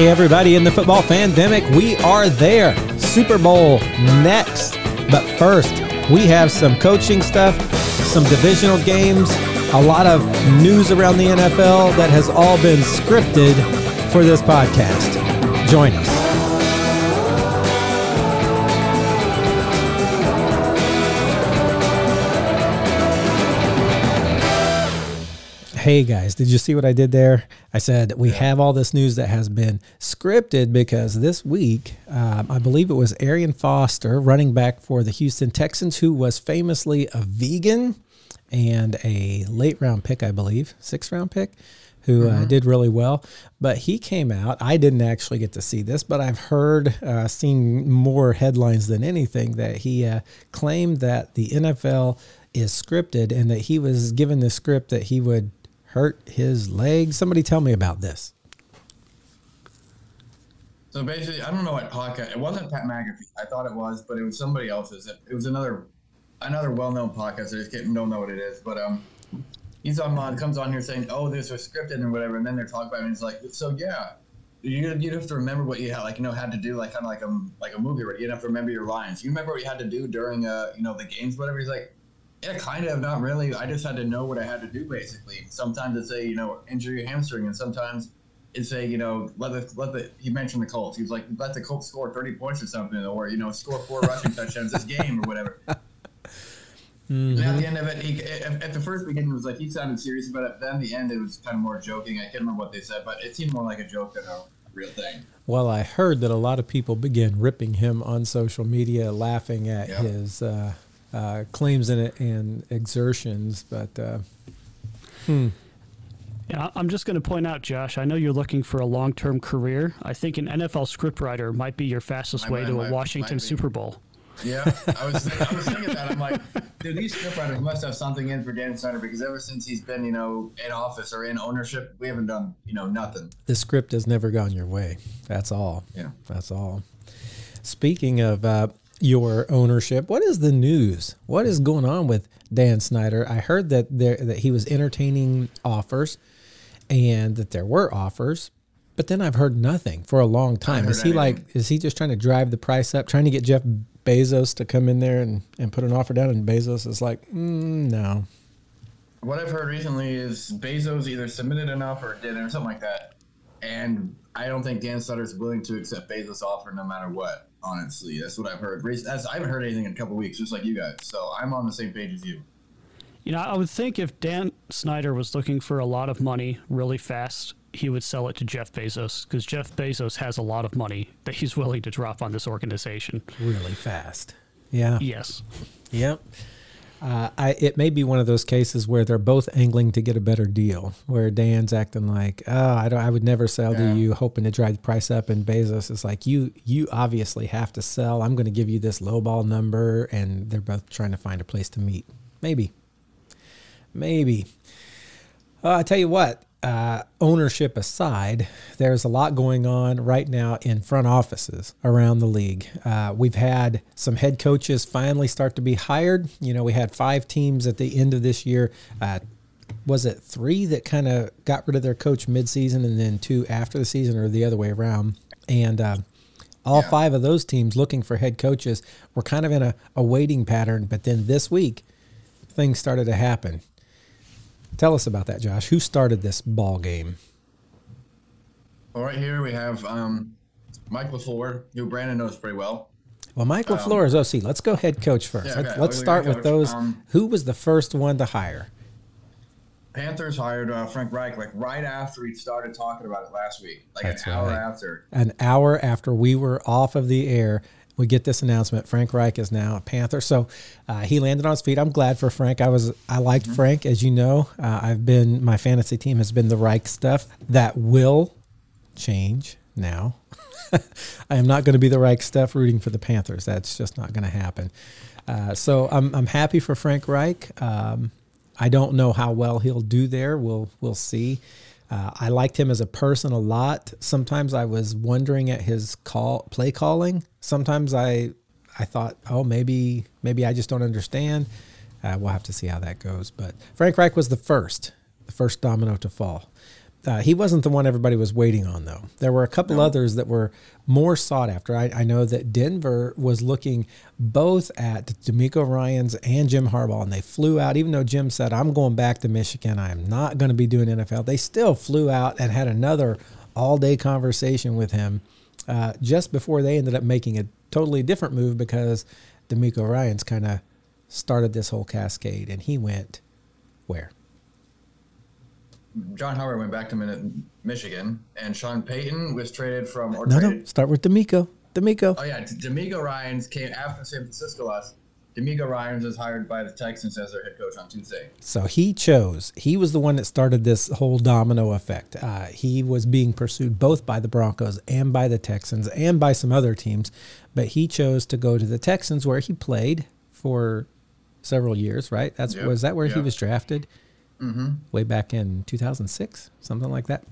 Hey, everybody in the football Fandemic, we are there. Super Bowl next. But first, we have some coaching stuff, some divisional games, a lot of news around the NFL that has all been scripted for this podcast. Join us. Hey guys, did you see what I did there? I said we have all this news that has been scripted because this week, um, I believe it was Arian Foster, running back for the Houston Texans, who was famously a vegan and a late round pick, I believe, sixth round pick, who uh, did really well. But he came out. I didn't actually get to see this, but I've heard, uh, seen more headlines than anything that he uh, claimed that the NFL is scripted and that he was given the script that he would hurt his leg. Somebody tell me about this. So basically, I don't know what podcast. It wasn't Pat McAfee. I thought it was, but it was somebody else's. It, was another another well-known podcast. I just don't know what it is, but um, he's on uh, comes on here saying, "Oh, this was scripted and whatever," and then they're talking about it. and He's like, so yeah, you you have to remember what you had, like you know had to do, like kind of like a like a movie where you have to remember your lines. You remember what you had to do during uh you know the games, whatever. He's like, yeah, kind of, not really. I just had to know what I had to do basically. Sometimes it's say, you know, injure your hamstring, and sometimes it's say, you know, let the let the he mentioned the Colts. He was like, let the Colts score thirty points or something, or you know, score four rushing touchdowns this game or whatever. And at the end of it, he, at, at the first beginning, it was like he sounded serious about it. Then the end, it was kind of more joking. I can't remember what they said, but it seemed more like a joke than a real thing. Well, I heard that a lot of people began ripping him on social media, laughing at Yeah. his uh, uh, claims and, and exertions. But uh, Yeah, I'm just going to point out, Josh. I know you're looking for a long-term career. I think an NFL scriptwriter might be your fastest I way might- to might- a Washington might. Super Bowl. Yeah, I was I was thinking that. I'm like, dude, these scriptwriters must have something in for Dan Snyder because ever since he's been, you know, in office or in ownership, we haven't done, you know, nothing. the script has never gone your way. That's all. Yeah. That's all. Speaking of uh, your ownership, what is the news? What is going on with Dan Snyder? I heard that there that he was entertaining offers, and that there were offers, but then I've heard nothing for a long time. Is he like? Is he just trying to drive the price up? Trying to get Jeff Bezos to come in there and, and put an offer down? And Bezos is like, mm, no. What I've heard recently is Bezos either submitted an offer or didn't or something like that, and I don't think Dan Snyder's willing to accept Bezos' offer no matter what. Honestly, that's what I've heard. That's, I haven't heard anything in a couple weeks, just like you guys. So I'm on the same page as you. You know, I would think if Dan Snyder was looking for a lot of money really fast, he would sell it to Jeff Bezos because Jeff Bezos has a lot of money that he's willing to drop on this organization. Really fast. Yeah. Yes. Yep. Uh, I, it may be one of those cases where they're both angling to get a better deal, where Dan's acting like, "Oh, I don't, I would never sell Yeah. to you," hoping to drive the price up, and Bezos is like, "You, you obviously have to sell. I'm going to give you this lowball number," and they're both trying to find a place to meet. Maybe, maybe. Uh, I tell you what, uh, ownership aside, there's a lot going on right now in front offices around the league. Uh, we've had some head coaches finally start to be hired. You know, we had five teams at the end of this year. Uh, was it three that kind of got rid of their coach midseason and then two after the season or the other way around? And uh, all Yeah. five of those teams looking for head coaches were kind of in a, a waiting pattern. But then this week, things started to happen. Tell us about that, Josh. Who started this ball game? Well, right here we have um, Mike LaFleur, who Brandon knows pretty well. Well, Mike LaFleur is OC. Let's go head coach first. Yeah, let's okay. let's start with those. Um, Who was the first one to hire? Panthers hired uh, Frank Reich like right after he started talking about it last week, like That's an hour right. after. An hour after we were off of the air, we get this announcement. Frank Reich is now a Panther. So uh, he landed on his feet. I'm glad for Frank. I was I liked Mm-hmm. Frank, as you know. Uh, I've been my fantasy team has been the Reich stuff that will change now. I am not going to be the Reich stuff rooting for the Panthers. That's just not going to happen. Uh, so I'm I'm happy for Frank Reich. Um, I don't know how well he'll do there. We'll we'll see. Uh, I liked him as a person a lot. Sometimes I was wondering at his call play calling. Sometimes I I thought, oh, maybe maybe I just don't understand. Uh, we'll have to see how that goes. But Frank Reich was the first, the first domino to fall. Uh, he wasn't the one everybody was waiting on, though. There were a couple no. others that were more sought after. I, I, know that Denver was looking both at DeMeco Ryans and Jim Harbaugh, and they flew out. Even though Jim said, "I'm going back to Michigan. I am not going to be doing NFL," they still flew out and had another all-day conversation with him uh, just before they ended up making a totally different move because DeMeco Ryans kind of started this whole cascade, and he went where? Jim Harbaugh went back to Michigan, and Sean Payton was traded from. No, traded, no, start with DeMeco. DeMeco. Oh yeah, DeMeco Ryans came after San Francisco last. DeMeco Ryans was hired by the Texans as their head coach on Tuesday. So he chose. He was the one that started this whole domino effect. Uh, he was being pursued both by the Broncos and by the Texans and by some other teams, but he chose to go to the Texans where he played for several years. Right? That's yep. was that where yep. he was drafted? Mm-hmm. way back in 2006, something like that.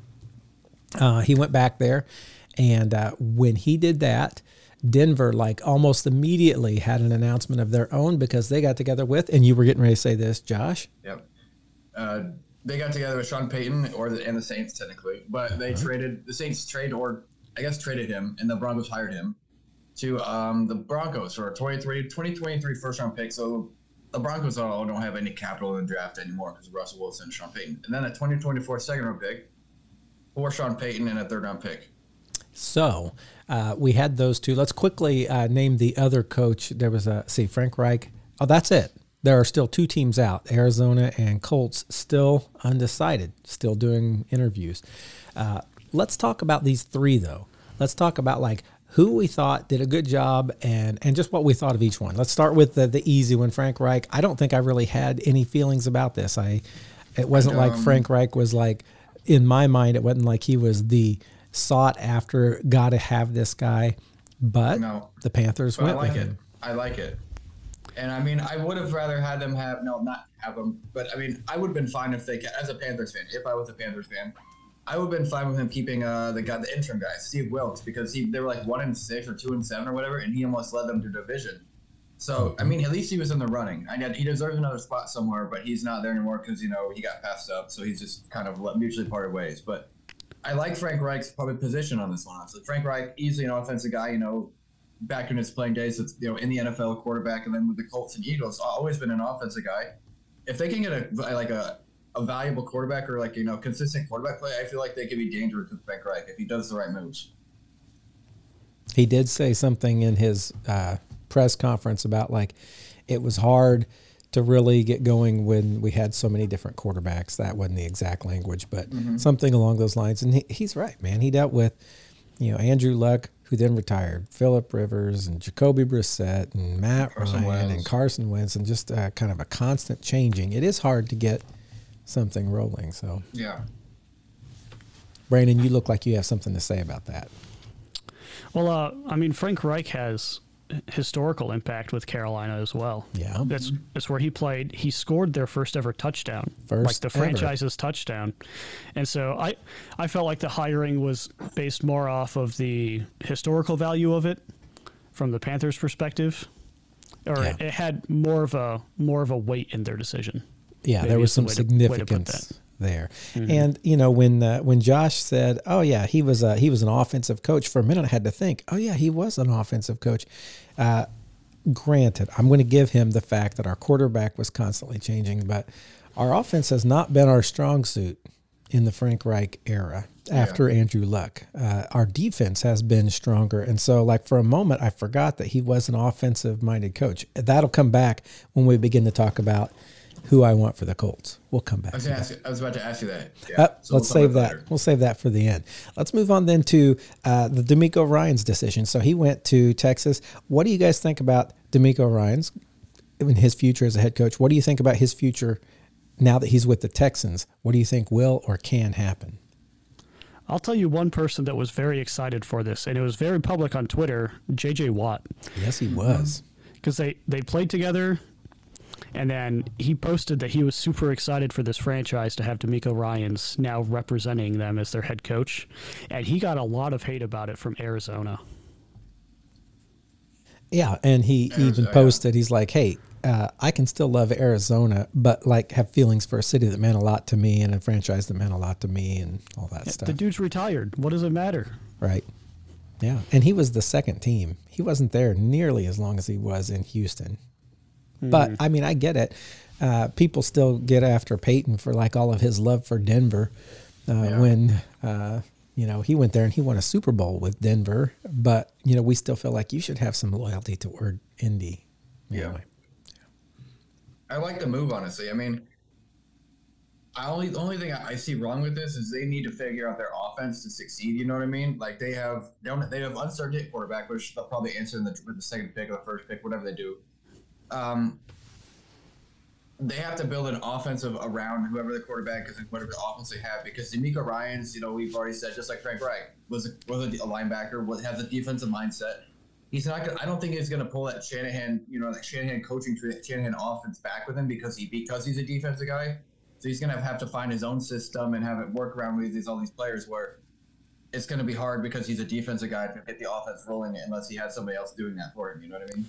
Uh, he went back there, and uh, when he did that, Denver, like almost immediately, had an announcement of their own because they got together with, and you were getting ready to say this, Josh. Yep. Uh, they got together with Sean Payton or the, and the Saints technically, but they uh-huh. traded the Saints trade or I guess traded him, and the Broncos hired him to um, the Broncos for a 23, 2023 first round pick. So the Broncos don't, don't have any capital in the draft anymore because Russell Wilson and Sean Payton. And then a 2024 second round pick for Sean Payton and a third round pick. So uh, we had those two. Let's quickly uh, name the other coach. There was a, see, Frank Reich. Oh, that's it. There are still two teams out Arizona and Colts, still undecided, still doing interviews. Uh, let's talk about these three, though. Let's talk about like who we thought did a good job and and just what we thought of each one. Let's start with the the easy one, Frank Reich. I don't think I really had any feelings about this. I it wasn't like um, Frank Reich was like in my mind it wasn't like he was the sought after got to have this guy, but no. the Panthers but went like with it. him. I like it. And I mean, I would have rather had them have no, not have them, but I mean, I would have been fine if they, as a Panthers fan, if I was a Panthers fan, I would have been fine with him keeping uh, the guy, the interim guy, Steve Wilks, because he they were like one and six or two and seven or whatever, and he almost led them to division. So I mean, at least he was in the running. I he deserves another spot somewhere, but he's not there anymore because you know he got passed up, so he's just kind of mutually parted ways. But I like Frank Reich's probably position on this one. So Frank Reich, easily an offensive guy, you know, back in his playing days, you know in the NFL quarterback, and then with the Colts and Eagles, always been an offensive guy. If they can get a like a a valuable quarterback or like you know consistent quarterback play, I feel like they could be dangerous with Frank Reich if he does the right moves. He did say something in his uh, press conference about like it was hard to really get going when we had so many different quarterbacks. That wasn't the exact language, but mm-hmm. something along those lines. And he, he's right, man. He dealt with you know Andrew Luck, who then retired, Philip Rivers and Jacoby Brissett and Matt Carson Ryan Wentz. and Carson Wentz, and just uh, kind of a constant changing. It is hard to get something rolling. So yeah, Brandon, you look like you have something to say about that. Well, uh, I mean, Frank Reich has historical impact with Carolina as well. Yeah, that's that's where he played. He scored their first ever touchdown, first like the franchise's ever. touchdown, and so I I felt like the hiring was based more off of the historical value of it from the Panthers' perspective, or yeah. it had more of a more of a weight in their decision yeah, there was some significance there. Mm-hmm. And you know when uh, when Josh said, "Oh yeah, he was a, he was an offensive coach," for a minute I had to think, "Oh yeah, he was an offensive coach." Uh, granted, I'm going to give him the fact that our quarterback was constantly changing, but our offense has not been our strong suit in the Frank Reich era after yeah. Andrew Luck. Uh, our defense has been stronger. And so, like, for a moment, I forgot that he was an offensive minded coach. That'll come back when we begin to talk about who I want for the Colts. We'll come back. I was, you, I was about to ask you that. Yeah. Uh, so let's we'll save that. Later. We'll save that for the end. Let's move on then to uh, the DeMeco Ryans decision. So he went to Texas. What do you guys think about DeMeco Ryans in his future as a head coach? What do you think about his future now that he's with the Texans? What do you think will or can happen? I'll tell you one person that was very excited for this, and it was very public on Twitter. J.J. Watt. Yes, he was. Because they they played together and then he posted that he was super excited for this franchise to have DeMeco Ryans now representing them as their head coach. And he got a lot of hate about it from Arizona. Yeah, and he Arizona, even posted, he's like, hey, uh, I can still love Arizona, but like have feelings for a city that meant a lot to me and a franchise that meant a lot to me and all that yeah, stuff. The dude's retired. What does it matter? Right. Yeah, and he was the second team. He wasn't there nearly as long as he was in Houston. Mm-hmm. But I mean, I get it. Uh, people still get after Peyton for like all of his love for Denver. Uh, yeah. When uh, you know he went there and he won a Super Bowl with Denver, but you know we still feel like you should have some loyalty toward Indy. Yeah. I like the move, honestly. I mean, I only the only thing I, see wrong with this is they need to figure out their offense to succeed. You know what I mean? Like they have they don't they have uncertain quarterback, which they'll probably answer in the with the second pick or the first pick, whatever they do. Um, they have to build an offensive around whoever the quarterback is and whatever the offense they have because DeMeco Ryans, you know, we've already said just like Frank Reich was a, was a, linebacker, was has a defensive mindset he's not gonna. I don't think he's gonna pull that Shanahan, you know, that Shanahan coaching Shanahan offense back with him because he because he's a defensive guy. So he's gonna have to find his own system and have it work around with these all these players where it's gonna be hard because he's a defensive guy to get the offense rolling unless he has somebody else doing that for him. You know what I mean?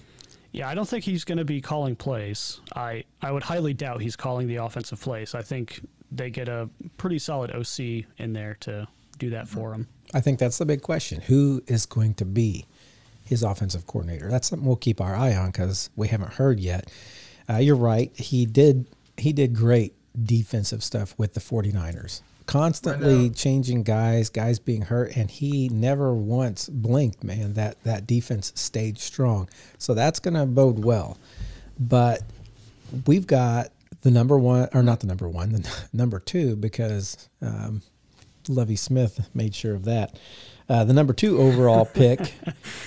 Yeah, I don't think he's going to be calling plays. I, I would highly doubt he's calling the offensive plays. I think they get a pretty solid OC in there to do that for him. I think that's the big question. Who is going to be his offensive coordinator. That's something we'll keep our eye on because we haven't heard yet. Uh, you're right. He did he did great defensive stuff with the 49ers. Constantly changing guys, guys being hurt, and he never once blinked, man. That that defense stayed strong. So that's gonna bode well. But we've got the number one or not the number one, the number two, because um, Lovie Smith made sure of that uh, the number two overall pick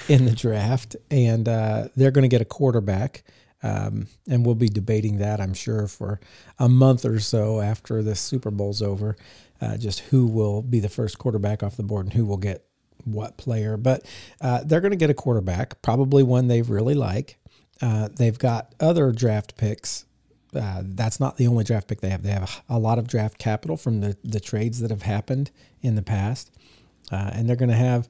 in the draft, and uh, they're going to get a quarterback. Um, and we'll be debating that, I'm sure, for a month or so after the Super Bowl's over, uh, just who will be the first quarterback off the board and who will get what player. But uh, they're going to get a quarterback, probably one they really like. Uh, they've got other draft picks uh, that's not the only draft pick they have. They have a, lot of draft capital from the, the trades that have happened in the past uh, and they're going to have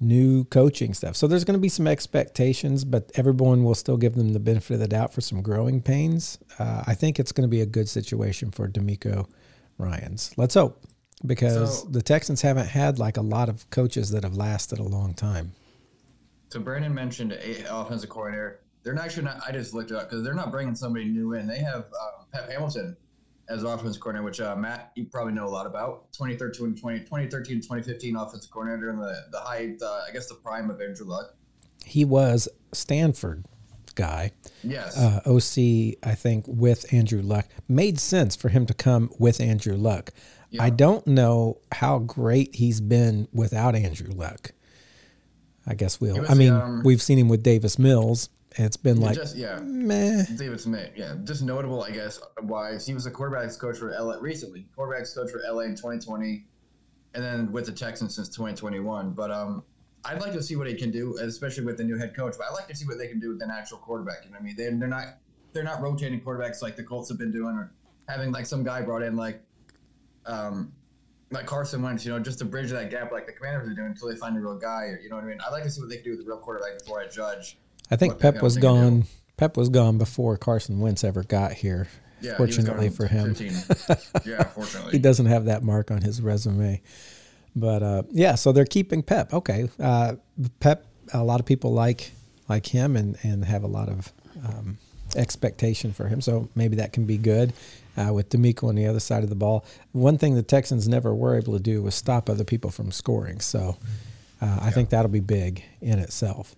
new coaching stuff. So there's going to be some expectations, but everyone will still give them the benefit of the doubt for some growing pains. Uh, I think it's going to be a good situation for DeMeco Ryans. Let's hope because so, the Texans haven't had like a lot of coaches that have lasted a long time. So Brandon mentioned a offensive coordinator. They're not actually not. I just looked it up because they're not bringing somebody new in. They have um, Pep Hamilton as offensive coordinator, which uh, Matt, you probably know a lot about. 2013, 20, 2013 2015 offensive coordinator in the, the height, uh, I guess the prime of Andrew Luck. He was Stanford guy. Yes. Uh, OC, I think, with Andrew Luck. Made sense for him to come with Andrew Luck. Yeah. I don't know how great he's been without Andrew Luck. I guess we'll. Was, I mean, um, we've seen him with Davis Mills, it's been like just, yeah, meh. David Smith, yeah, just notable, I guess. Wise, he was a quarterbacks coach for LA recently. Quarterbacks coach for LA in 2020, and then with the Texans since 2021. But um, I'd like to see what he can do, especially with the new head coach. But I'd like to see what they can do with an actual quarterback. You know what I mean? They, they're not they're not rotating quarterbacks like the Colts have been doing, or having like some guy brought in like um like Carson Wentz, you know, just to bridge that gap like the Commanders are doing until they find a real guy. Or, you know what I mean? I'd like to see what they can do with the real quarterback before I judge I think Pep was gone. Pep was gone before Carson Wentz ever got here. Yeah, fortunately for him. yeah, fortunately. he doesn't have that mark on his resume. But uh, yeah, so they're keeping Pep. Okay, uh, Pep. A lot of people like like him and and have a lot of um, expectation for him. So maybe that can be good. Uh, with DeMeco on the other side of the ball, one thing the Texans never were able to do was stop other people from scoring. So uh, I yeah. think that'll be big in itself.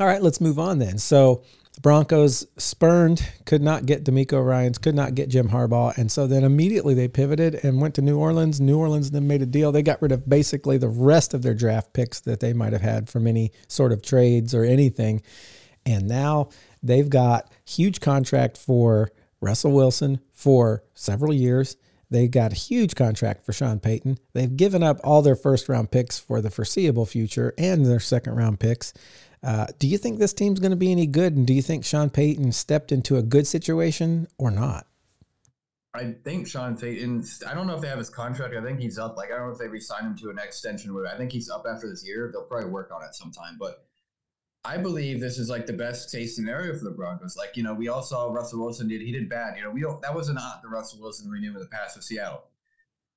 All right, let's move on then. So the Broncos spurned, could not get DeMeco Ryans, could not get Jim Harbaugh. And so then immediately they pivoted and went to New Orleans. New Orleans then made a deal. They got rid of basically the rest of their draft picks that they might have had from any sort of trades or anything. And now they've got huge contract for Russell Wilson for several years. They got a huge contract for Sean Payton. They've given up all their first round picks for the foreseeable future and their second round picks. Uh, do you think this team's going to be any good? And do you think Sean Payton stepped into a good situation or not? I think Sean Payton. I don't know if they have his contract. I think he's up. Like I don't know if they resign him to an extension. I think he's up after this year. They'll probably work on it sometime. But I believe this is like the best case scenario for the Broncos. Like, you know, we all saw Russell Wilson did he did bad. You know, we don't that was not the Russell Wilson we knew in the past with Seattle.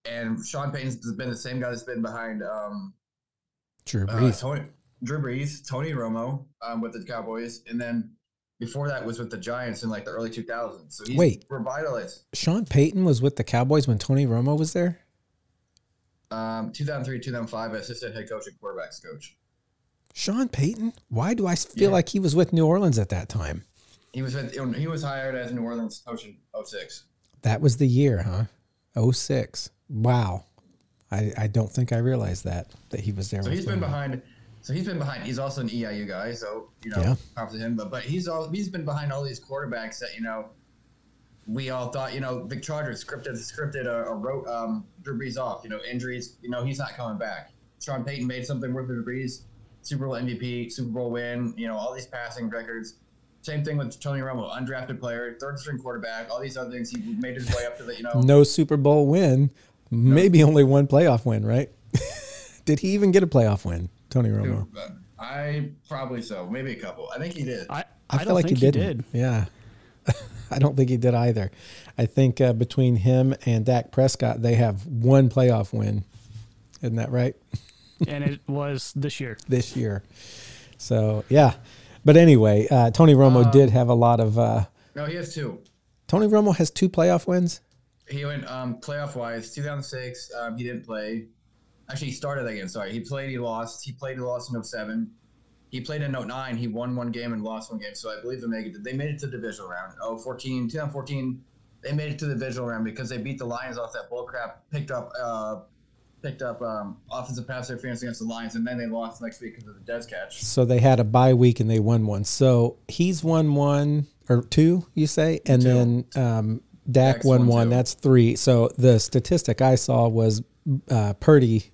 And Sean Payton's been the same guy that's been behind um Drew uh, Brees. Uh, Tony, Drew Brees, Tony Romo um, with the Cowboys, and then before that was with the Giants in like the early 2000s. So he's Wait, revitalized. Sean Payton was with the Cowboys when Tony Romo was there. Um, 2003, 2005, assistant head coach and quarterbacks coach. Sean Payton? Why do I feel yeah. like he was with New Orleans at that time? He was with, he was hired as New Orleans coach in 06. That was the year, huh? 06. Wow. I, I don't think I realized that that he was there. So he's been behind. So he's been behind. He's also an EIU guy, so you know, yeah. props to him. But but he's all he's been behind all these quarterbacks that you know we all thought you know the Chargers scripted scripted a, a wrote um, Drew Brees off. You know injuries. You know he's not coming back. Sean Payton made something worth Drew Brees. Super Bowl MVP, Super Bowl win. You know all these passing records. Same thing with Tony Romo, undrafted player, third string quarterback, all these other things. He made his way up to the, you know. No Super Bowl win, maybe only one playoff win, right? did he even get a playoff win, Tony Romo? I probably so, maybe a couple. I think he did. I, I, I feel like he, he did. Yeah. I don't think he did either. I think uh, between him and Dak Prescott, they have one playoff win. Isn't that right? and it was this year. this year. So, yeah. But anyway, uh, Tony Romo uh, did have a lot of. Uh, no, he has two. Tony Romo has two playoff wins. He went um, playoff wise. 2006, um, he didn't play. Actually, he started again. Sorry, he played. He lost. He played. He lost in 07. He played in 09. He won one game and lost one game. So I believe they made it. They made it to the divisional round. Oh, 14, 2014. They made it to the divisional round because they beat the Lions off that bullcrap. Picked up uh, picked up um, offensive pass interference against the Lions, and then they lost next week because of the Dez catch. So they had a bye week and they won one. So he's won one or two, you say, and two. then um, Dak Dak's won one. That's three. So the statistic I saw was uh, Purdy.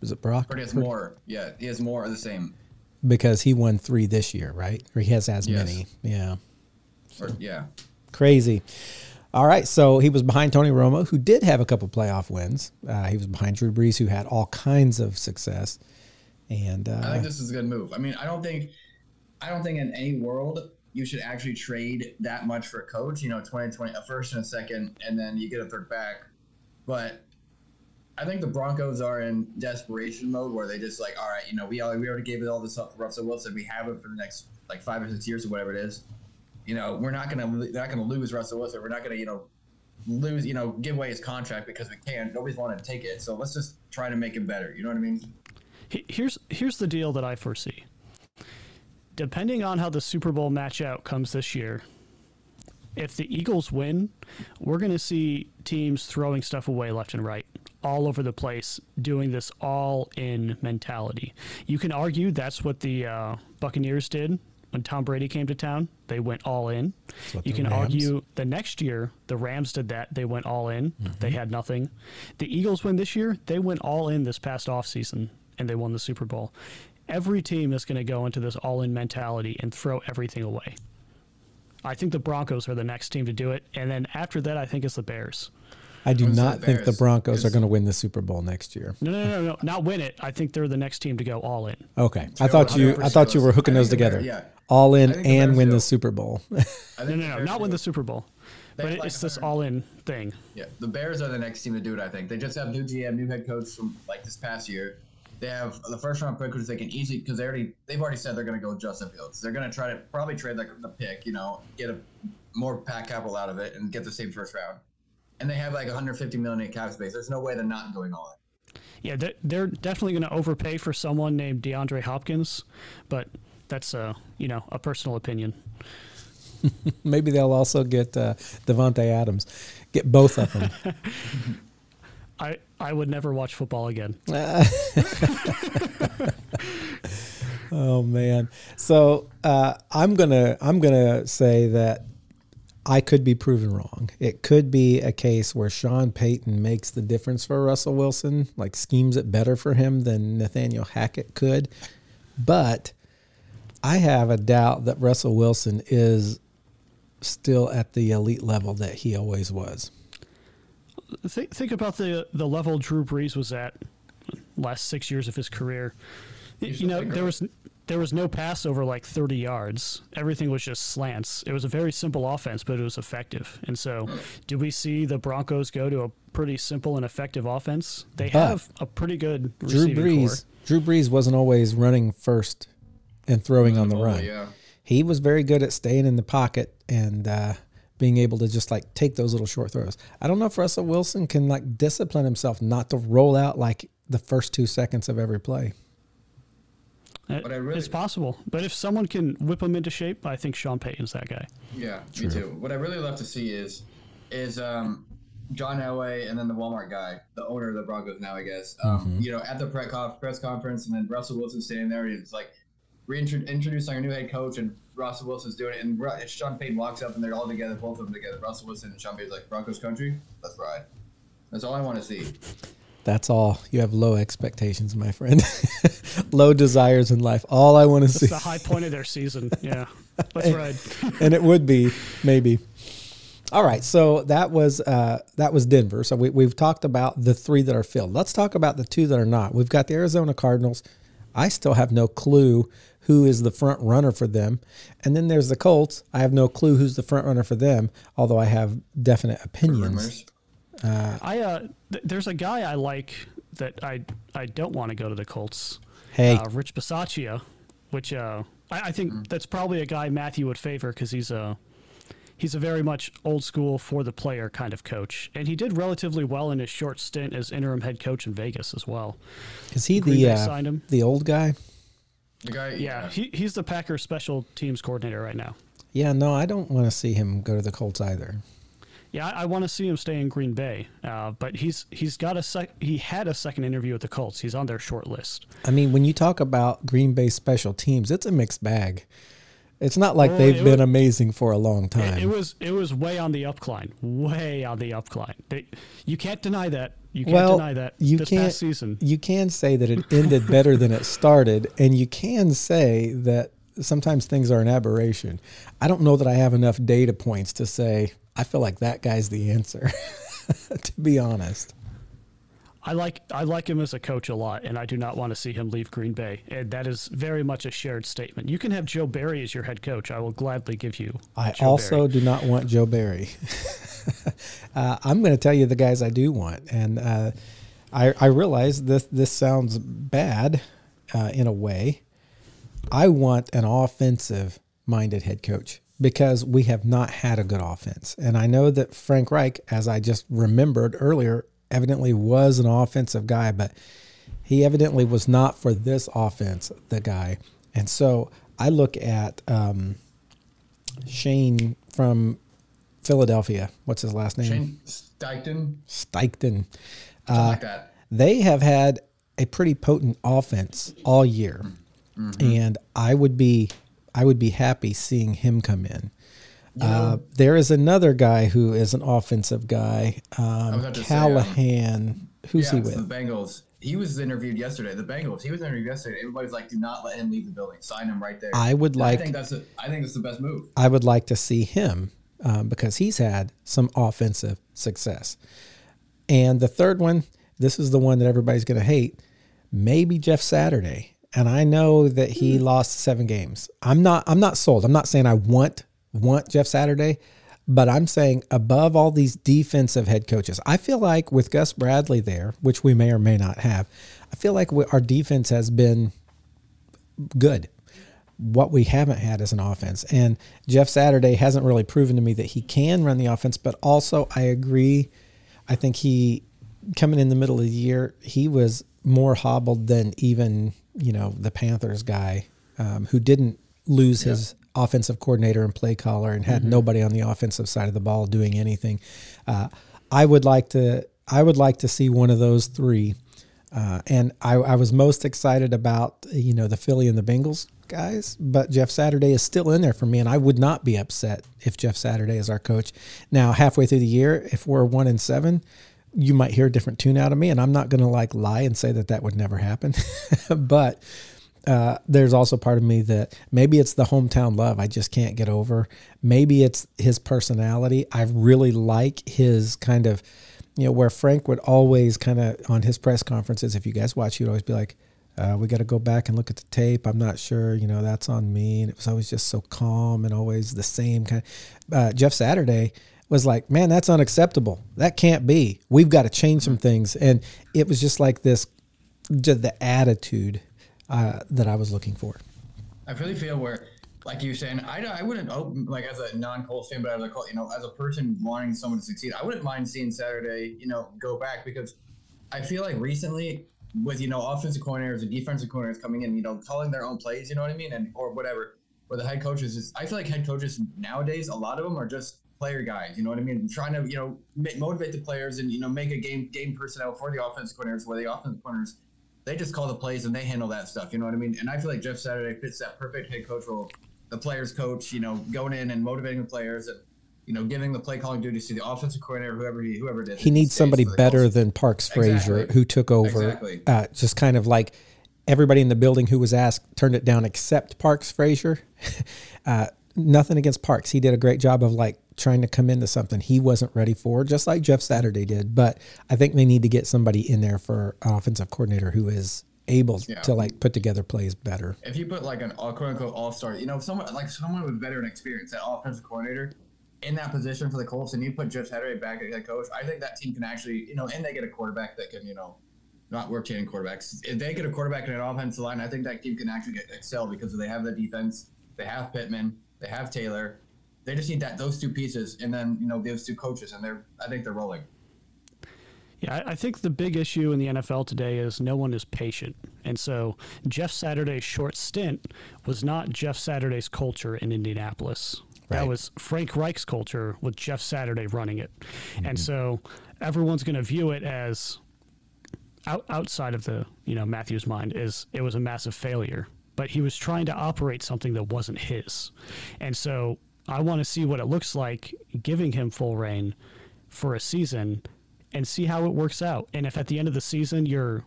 Was it Brock? Purdy has Purdy? more. Yeah, he has more of the same. Because he won three this year, right? Or he has as yes. many. Yeah. Or, yeah. Crazy. All right, so he was behind Tony Romo, who did have a couple playoff wins. Uh, he was behind Drew Brees, who had all kinds of success. And uh, I think this is a good move. I mean, I don't think, I don't think in any world you should actually trade that much for a coach. You know, 2020, a first and a second, and then you get a third back. But I think the Broncos are in desperation mode where they just like, all right, you know, we we already gave it all this up for Russell Wilson. We have it for the next like five or six years or whatever it is you know, we're not gonna not gonna lose Russell Wilson. We're not gonna you know lose you know give away his contract because we can. Nobody's wanting to take it, so let's just try to make him better. You know what I mean? Here's here's the deal that I foresee. Depending on how the Super Bowl match out comes this year, if the Eagles win, we're going to see teams throwing stuff away left and right, all over the place, doing this all in mentality. You can argue that's what the uh, Buccaneers did when Tom Brady came to town, they went all in. You can Rams. argue the next year the Rams did that. They went all in. Mm-hmm. They had nothing. The Eagles win this year. They went all in this past offseason and they won the Super Bowl. Every team is going to go into this all in mentality and throw everything away. I think the Broncos are the next team to do it. And then after that, I think it's the Bears. I do not think the Broncos are going to win the Super Bowl next year. No, no, no, no, not win it. I think they're the next team to go all in. Okay, I thought you, I thought you were hooking those together. Yeah, all in and win the Super Bowl. no, no, no, not win the Super Bowl. But like it's this all in thing. Yeah, the Bears are the next team to do it. I think they just have new GM, new head coach from like this past year. They have the first round pick, which they can easily because they already they've already said they're going to go Justin Fields. They're going to try to probably trade like the pick, you know, get a more pack capital out of it and get the same first round. And they have like 150 million in cap space. There's no way they're not going all in. Yeah, they're definitely going to overpay for someone named DeAndre Hopkins, but that's a you know a personal opinion. Maybe they'll also get uh, Davante Adams, get both of them. I I would never watch football again. oh man! So uh, I'm gonna I'm gonna say that I could be proven wrong. It could be a case where Sean Payton makes the difference for Russell Wilson, like schemes it better for him than Nathaniel Hackett could. But I have a doubt that Russell Wilson is still at the elite level that he always was. Think think about the the level Drew Brees was at last six years of his career. You know, there was there was no pass over like 30 yards. Everything was just slants. It was a very simple offense, but it was effective. And so, do we see the Broncos go to a pretty simple and effective offense? They but have a pretty good Drew Brees. Core. Drew Brees wasn't always running first and throwing on the oh, run. Yeah. He was very good at staying in the pocket and uh, being able to just like take those little short throws. I don't know if Russell Wilson can like discipline himself not to roll out like the first two seconds of every play. But I really, it's possible. But if someone can whip him into shape, I think Sean Payton's that guy. Yeah, True. me too. What I really love to see is is um, John Elway and then the Walmart guy, the owner of the Broncos now, I guess. Um, mm-hmm. You know, at the press conference, and then Russell Wilson standing there, and it's like reintroducing our new head coach, and Russell Wilson's doing it, and Sean Payton walks up, and they're all together, both of them together. Russell Wilson and Sean Payton's like Broncos country. Let's ride. That's all I want to see. That's all. You have low expectations, my friend. low desires in life. All I want to see. the high point of their season. Yeah, that's right. and it would be maybe. All right, so that was uh, that was Denver. So we, we've talked about the three that are filled. Let's talk about the two that are not. We've got the Arizona Cardinals. I still have no clue who is the front runner for them, and then there's the Colts. I have no clue who's the front runner for them, although I have definite opinions. Uh, I uh, th- there's a guy I like that I I don't want to go to the Colts. Hey, uh, Rich Bisaccia, which uh, I, I, think mm. that's probably a guy Matthew would favor because he's a he's a very much old school for the player kind of coach, and he did relatively well in his short stint as interim head coach in Vegas as well. Is he Green the uh, signed him. the old guy? The guy, yeah, yeah. He, he's the Packers special teams coordinator right now. Yeah, no, I don't want to see him go to the Colts either. Yeah, I, I want to see him stay in Green Bay, uh, but he's he's got a sec. He had a second interview with the Colts. He's on their short list. I mean, when you talk about Green Bay special teams, it's a mixed bag. It's not like they've been was, amazing for a long time. It, it, was it was way on the upcline, way on the upcline. They, you can't deny that. You can't well, deny that. You can't. season. You can say that it ended better than it started, and you can say that sometimes things are an aberration. I don't know that I have enough data points to say I feel like that guy's the answer. to be honest. I like I like him as a coach a lot, and I do not want to see him leave Green Bay. And that is very much a shared statement. You can have Joe Barry as your head coach. I will gladly give you. I Joe also Barry. do not want Joe Barry. uh, I'm going to tell you the guys I do want, and uh, I, I realize this this sounds bad uh, in a way. I want an offensive minded head coach because we have not had a good offense. And I know that Frank Reich, as I just remembered earlier, evidently was an offensive guy, but he evidently was not for this offense, the guy. And so I look at um, Shane from Philadelphia. What's his last name? Shane Steichen. Steichen. Uh, like that. They have had a pretty potent offense all year. Mm-hmm. And I would be I would be happy seeing him come in. Uh, there is another guy who is an offensive guy, um, Callahan. Say, um, Who's yeah, he with? The Bengals. He was interviewed yesterday. The Bengals. He was interviewed yesterday. Everybody's like, "Do not let him leave the building. Sign him right there." I would like. I think that's. A, I think that's the best move. I would like to see him um, because he's had some offensive success. And the third one, this is the one that everybody's going to hate. Maybe Jeff Saturday and I know that he mm. lost seven games. I'm not I'm not sold. I'm not saying I want want Jeff Saturday, but I'm saying above all these defensive head coaches, I feel like with Gus Bradley there, which we may or may not have, I feel like we, our defense has been good. What we haven't had is an offense. And Jeff Saturday hasn't really proven to me that he can run the offense, but also I agree. I think he coming in the middle of the year, he was more hobbled than even you know the Panthers guy um, who didn't lose yeah. his offensive coordinator and play caller and had mm-hmm. nobody on the offensive side of the ball doing anything. Uh, I would like to I would like to see one of those three. Uh, and I, I, was most excited about you know the Philly and the Bengals guys, but Jeff Saturday is still in there for me, and I would not be upset if Jeff Saturday is our coach. Now, halfway through the year, if we're one and seven, you might hear a different tune out of me, and I'm not going to like lie and say that that would never happen. but uh, there's also part of me that maybe it's the hometown love I just can't get over. Maybe it's his personality. I really like his kind of, you know, where Frank would always kind of on his press conferences, if you guys watch, he'd always be like, Uh, we got to go back and look at the tape. I'm not sure. You know, that's on me. And it was always just so calm and always the same kind. Of, uh, Jeff Saturday was like, man, that's unacceptable. That can't be. We've got to change some things. And it was just like this, just the attitude uh, that I was looking for. I really feel where, like you were saying, I, I wouldn't open like as a non-Colts fan, but as a you know as a person wanting someone to succeed, I wouldn't mind seeing Saturday, you know, go back because I feel like recently with you know offensive coordinators and defensive coordinators coming in, you know, calling their own plays, you know what I mean, and or whatever. Where the head coaches is, I feel like head coaches nowadays, a lot of them are just player guys. You know what I mean? Trying to you know make, motivate the players and you know make a game game personnel for the offensive corners Where the offensive corners they just call the plays and they handle that stuff. You know what I mean? And I feel like Jeff Saturday fits that perfect head coach role. The players coach, you know, going in and motivating the players and you know, giving the play calling duties to the offensive coordinator, whoever he whoever did. He needs somebody better than Parks Frazier, exactly. who took over. Exactly. Uh, just kind of like everybody in the building who was asked turned it down except Parks Frazier. uh, nothing against Parks. He did a great job of like trying to come into something he wasn't ready for, just like Jeff Saturday did. But I think they need to get somebody in there for an offensive coordinator who is able yeah. to like put together plays better. If you put like an quote unquote all star, you know, someone like someone with veteran experience, that offensive coordinator in that position for the Colts, and you put Jeff Saturday back as head coach, I think that team can actually, you know, and they get a quarterback that can, you know, not work rotating quarterbacks. If they get a quarterback in an offensive line, I think that team can actually get excel because they have the defense, they have Pittman, they have Taylor. They just need that those two pieces, and then you know those two coaches, and they're I think they're rolling. Yeah, I think the big issue in the NFL today is no one is patient. And so Jeff Saturday's short stint was not Jeff Saturday's culture in Indianapolis. Right. That was Frank Reich's culture with Jeff Saturday running it. Mm-hmm. And so everyone's going to view it as out, outside of the, you know, Matthew's mind is it was a massive failure, but he was trying to operate something that wasn't his. And so I want to see what it looks like giving him full reign for a season and see how it works out. And if at the end of the season you're,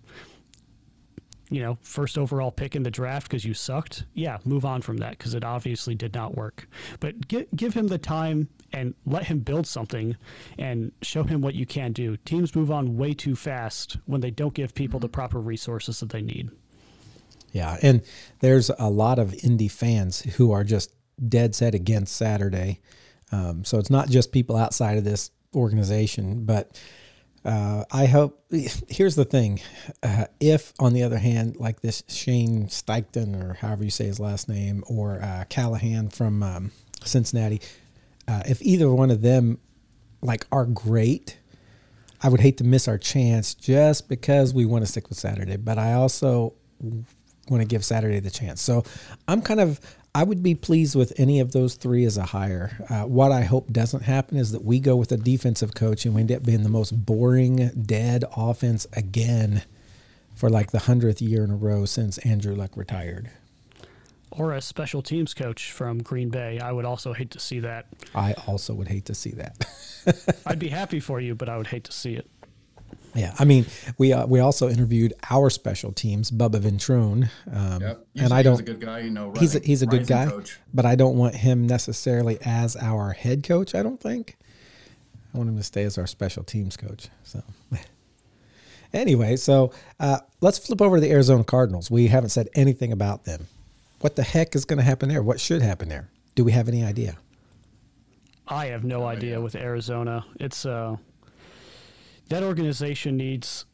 you know, first overall pick in the draft because you sucked, yeah, move on from that because it obviously did not work. But give, give him the time and let him build something and show him what you can do. Teams move on way too fast when they don't give people the mm-hmm. proper resources that they need. Yeah, and there's a lot of Indy fans who are just dead set against Saturday. Um, so it's not just people outside of this organization, but uh, I hope. Here's the thing: uh, if, on the other hand, like this Shane Steichen or however you say his last name, or uh, Callahan from um, Cincinnati, uh, if either one of them like are great, I would hate to miss our chance just because we want to stick with Saturday. But I also want to give Saturday the chance. So I'm kind of I would be pleased with any of those three as a hire. Uh, what I hope doesn't happen is that we go with a defensive coach and we end up being the most boring, dead offense again for like the hundredth year in a row since Andrew Luck retired. Or a special teams coach from Green Bay. I would also hate to see that. I also would hate to see that. I'd be happy for you, but I would hate to see it. Yeah, I mean, we uh, we also interviewed our special teams, Bubba Ventrone, um, yep. and I don't. He's a good guy, you know. he's a, he's a good guy, coach. but I don't want him necessarily as our head coach. I don't think. I want him to stay as our special teams coach. So, anyway, so uh, let's flip over to the Arizona Cardinals. We haven't said anything about them. What the heck is going to happen there? What should happen there? Do we have any idea? I have no idea with Arizona. It's uh that organization needs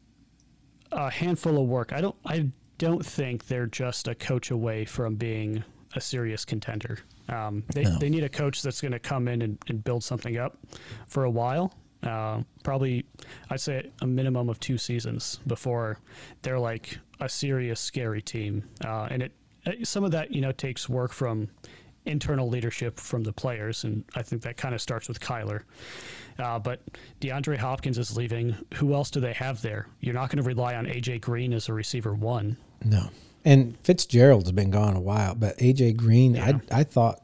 a handful of work. I don't I don't think they're just a coach away from being a serious contender. Um, they, no. they need a coach that's going to come in and, and, build something up for a while. Uh, probably, I'd say a minimum of two seasons before they're like a serious, scary team. Uh, and it some of that you know takes work from internal leadership from the players, and I think that kind of starts with Kyler. Uh, but DeAndre Hopkins is leaving. Who else do they have there? You're not going to rely on AJ Green as a receiver one. No, and Fitzgerald's been gone a while, but AJ Green, yeah. I I thought,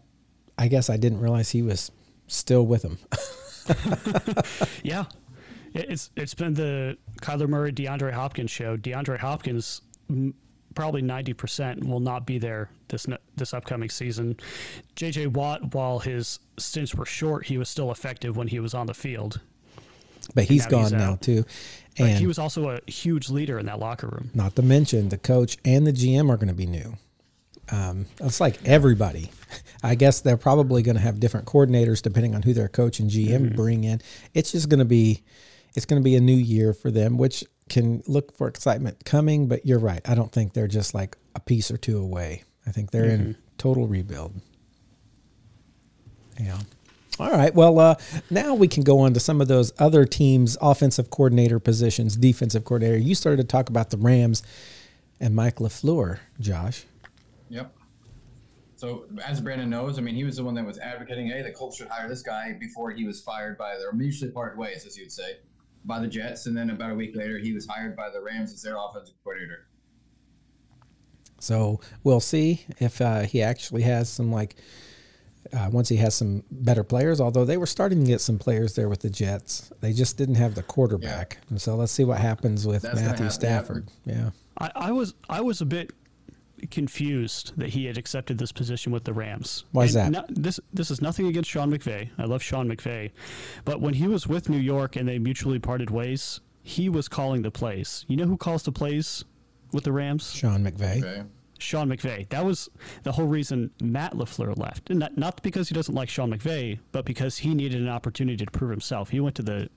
I guess I didn't realize he was still with them. yeah, it's it's been the Kyler Murray DeAndre Hopkins show. DeAndre Hopkins probably 90% will not be there this this upcoming season. JJ Watt, while his stints were short, he was still effective when he was on the field. but he's gone he's now too. And but he was also a huge leader in that locker room. Not to mention the coach and the GM are going to be new. Um, it's like everybody. I guess they're probably going to have different coordinators depending on who their coach and GM mm-hmm. bring in. It's just going to be, it's going to be a new year for them, which can look for excitement coming. But you're right. I don't think they're just like a piece or two away. I think they're mm-hmm. in total rebuild. Yeah. All right. Well, uh, now we can go on to some of those other teams' offensive coordinator positions, defensive coordinator. You started to talk about the Rams and Mike LaFleur, Josh. Yep. So as Brandon knows, I mean, he was the one that was advocating, hey, the Colts should hire this guy before he was fired by their mutually parted ways, as you'd say, by the Jets. And then about a week later, he was hired by the Rams as their offensive coordinator. So we'll see if uh, he actually has some like uh, once he has some better players. Although they were starting to get some players there with the Jets, they just didn't have the quarterback. Yeah. And so let's see what happens with That's Matthew Stafford. Yeah, I, I, was I was a bit confused that he had accepted this position with the Rams. Why is that? Not, this this is nothing against Sean McVay. I love Sean McVay, but when he was with New York and they mutually parted ways, he was calling the plays. You know who calls the plays with the Rams? Sean McVay. Okay. Sean McVay. That was the whole reason Matt LaFleur left. And not, not because he doesn't like Sean McVay, but because he needed an opportunity to prove himself. He went to the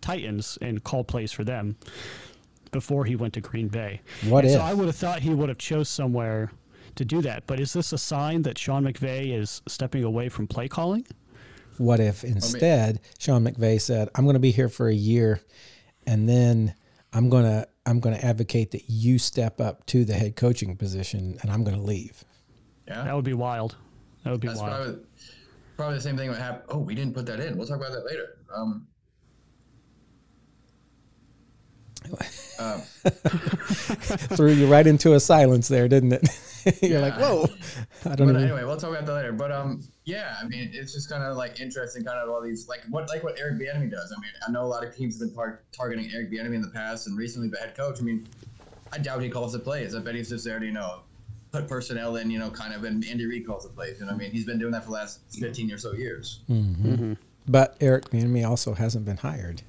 Titans and called plays for them before he went to Green Bay. What and if? So I would have thought he would have chose somewhere to do that. But is this a sign that Sean McVay is stepping away from play calling? What if instead Sean McVay said, "I'm going to be here for a year, and then I'm going to I'm going to advocate that you step up to the head coaching position, and I'm going to leave. Yeah, that would be wild. That would be That's wild. Probably, probably the same thing would happen. Oh, we didn't put that in. We'll talk about that later. Um, um. Threw you right into a silence there, didn't it? You're yeah. like, whoa. I don't know. Anyway, we'll talk about that later. But um, yeah, I mean, it's just kind of like interesting, kind of all these like what like what Eric Bieniemy does. I mean, I know a lot of teams have been tar- targeting Eric Bieniemy in the past, and recently the head coach. I mean, I doubt he calls the plays. I bet he's just there to you know put personnel in, you know, kind of, and Andy Reid calls the plays. You know, I mean, he's been doing that for the last fifteen or so years. Mm-hmm. Mm-hmm. But Eric Bieniemy also hasn't been hired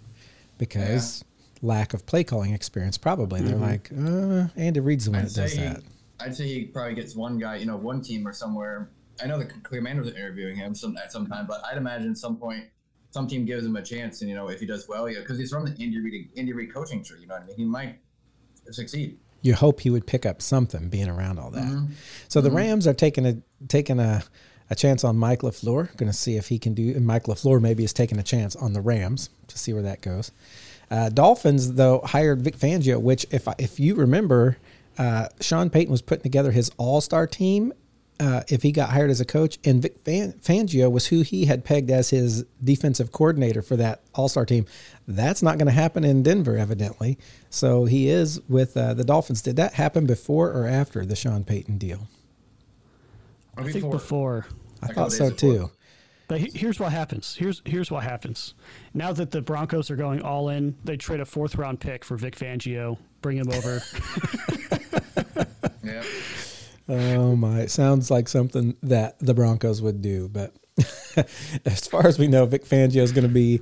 because. Yeah lack of play calling experience. Probably they're mm-hmm. like, uh, Andy Reid's the one I'd that does he, that. I'd say he probably gets one guy, you know, one team or somewhere. I know the commanders are interviewing him some at some time, but I'd imagine at some point some team gives him a chance, and you know, if he does well, yeah, because he's from the Andy Reid Andy Reid coaching tree. You know what I mean? He might succeed. You hope he would pick up something being around all that. Mm-hmm. So the mm-hmm. Rams are taking a taking a a chance on Mike LaFleur. Going to see if he can do. And Mike LaFleur maybe is taking a chance on the Rams to see where that goes. Uh, Dolphins though hired Vic Fangio, which if if you remember, uh, Sean Payton was putting together his All Star team. Uh, if he got hired as a coach, and Vic Fangio was who he had pegged as his defensive coordinator for that All Star team. That's not going to happen in Denver, evidently. So he is with uh, the Dolphins. Did that happen before or after the Sean Payton deal? I think before. I thought so too. But here's what happens. Here's here's what happens. Now that the Broncos are going all in, they trade a fourth round pick for Vic Fangio, bring him over. yeah. Oh my! It sounds like something that the Broncos would do. But as far as we know, Vic Fangio is going to be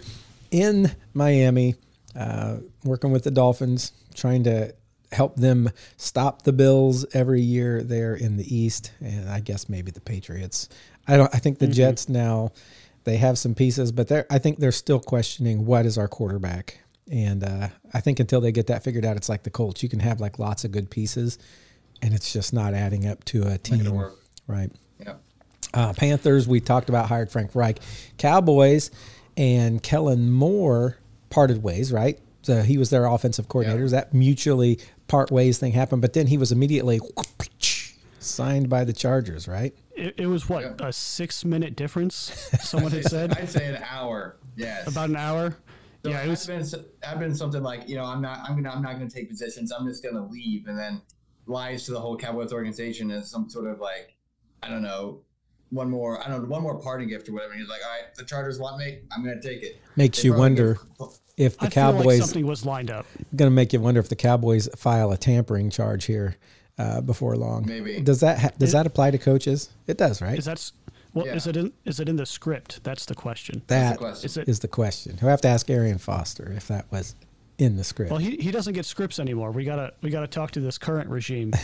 in Miami, uh, working with the Dolphins, trying to help them stop the Bills every year there in the East, and I guess maybe the Patriots. I don't. I think the mm-hmm. Jets now they have some pieces, but they're. I think they're still questioning what is our quarterback, and uh, I think until they get that figured out, it's like the Colts. You can have like lots of good pieces, and it's just not adding up to a team, right? Yeah. Uh, Panthers. We talked about hired Frank Reich. Cowboys and Kellen Moore parted ways, right? So he was their offensive coordinator. That mutually part ways thing happened, but then he was immediately signed by the Chargers, right? It, it was what yeah. a six minute difference. Someone had said. I'd say an hour. Yes. About an hour. So yeah, it was. I've been, I've been something like you know I'm not I'm gonna I'm not gonna take positions. I'm just gonna leave, and then lies to the whole Cowboys organization as some sort of like I don't know one more I don't know one more parting gift or whatever. And he's like, all right, the Chargers want me. I'm gonna take it. Makes they you wonder. if the I Cowboys like something was lined up, going to make you wonder if the Cowboys file a tampering charge here uh, before long. Maybe does that ha- does it, that apply to coaches? It does, right? That's Well, yeah. is it in is it in the script? That's the question. That the question. Is, it, is the question. We have to ask Arian Foster if that was in the script. Well, he, he doesn't get scripts anymore. We gotta we gotta talk to this current regime.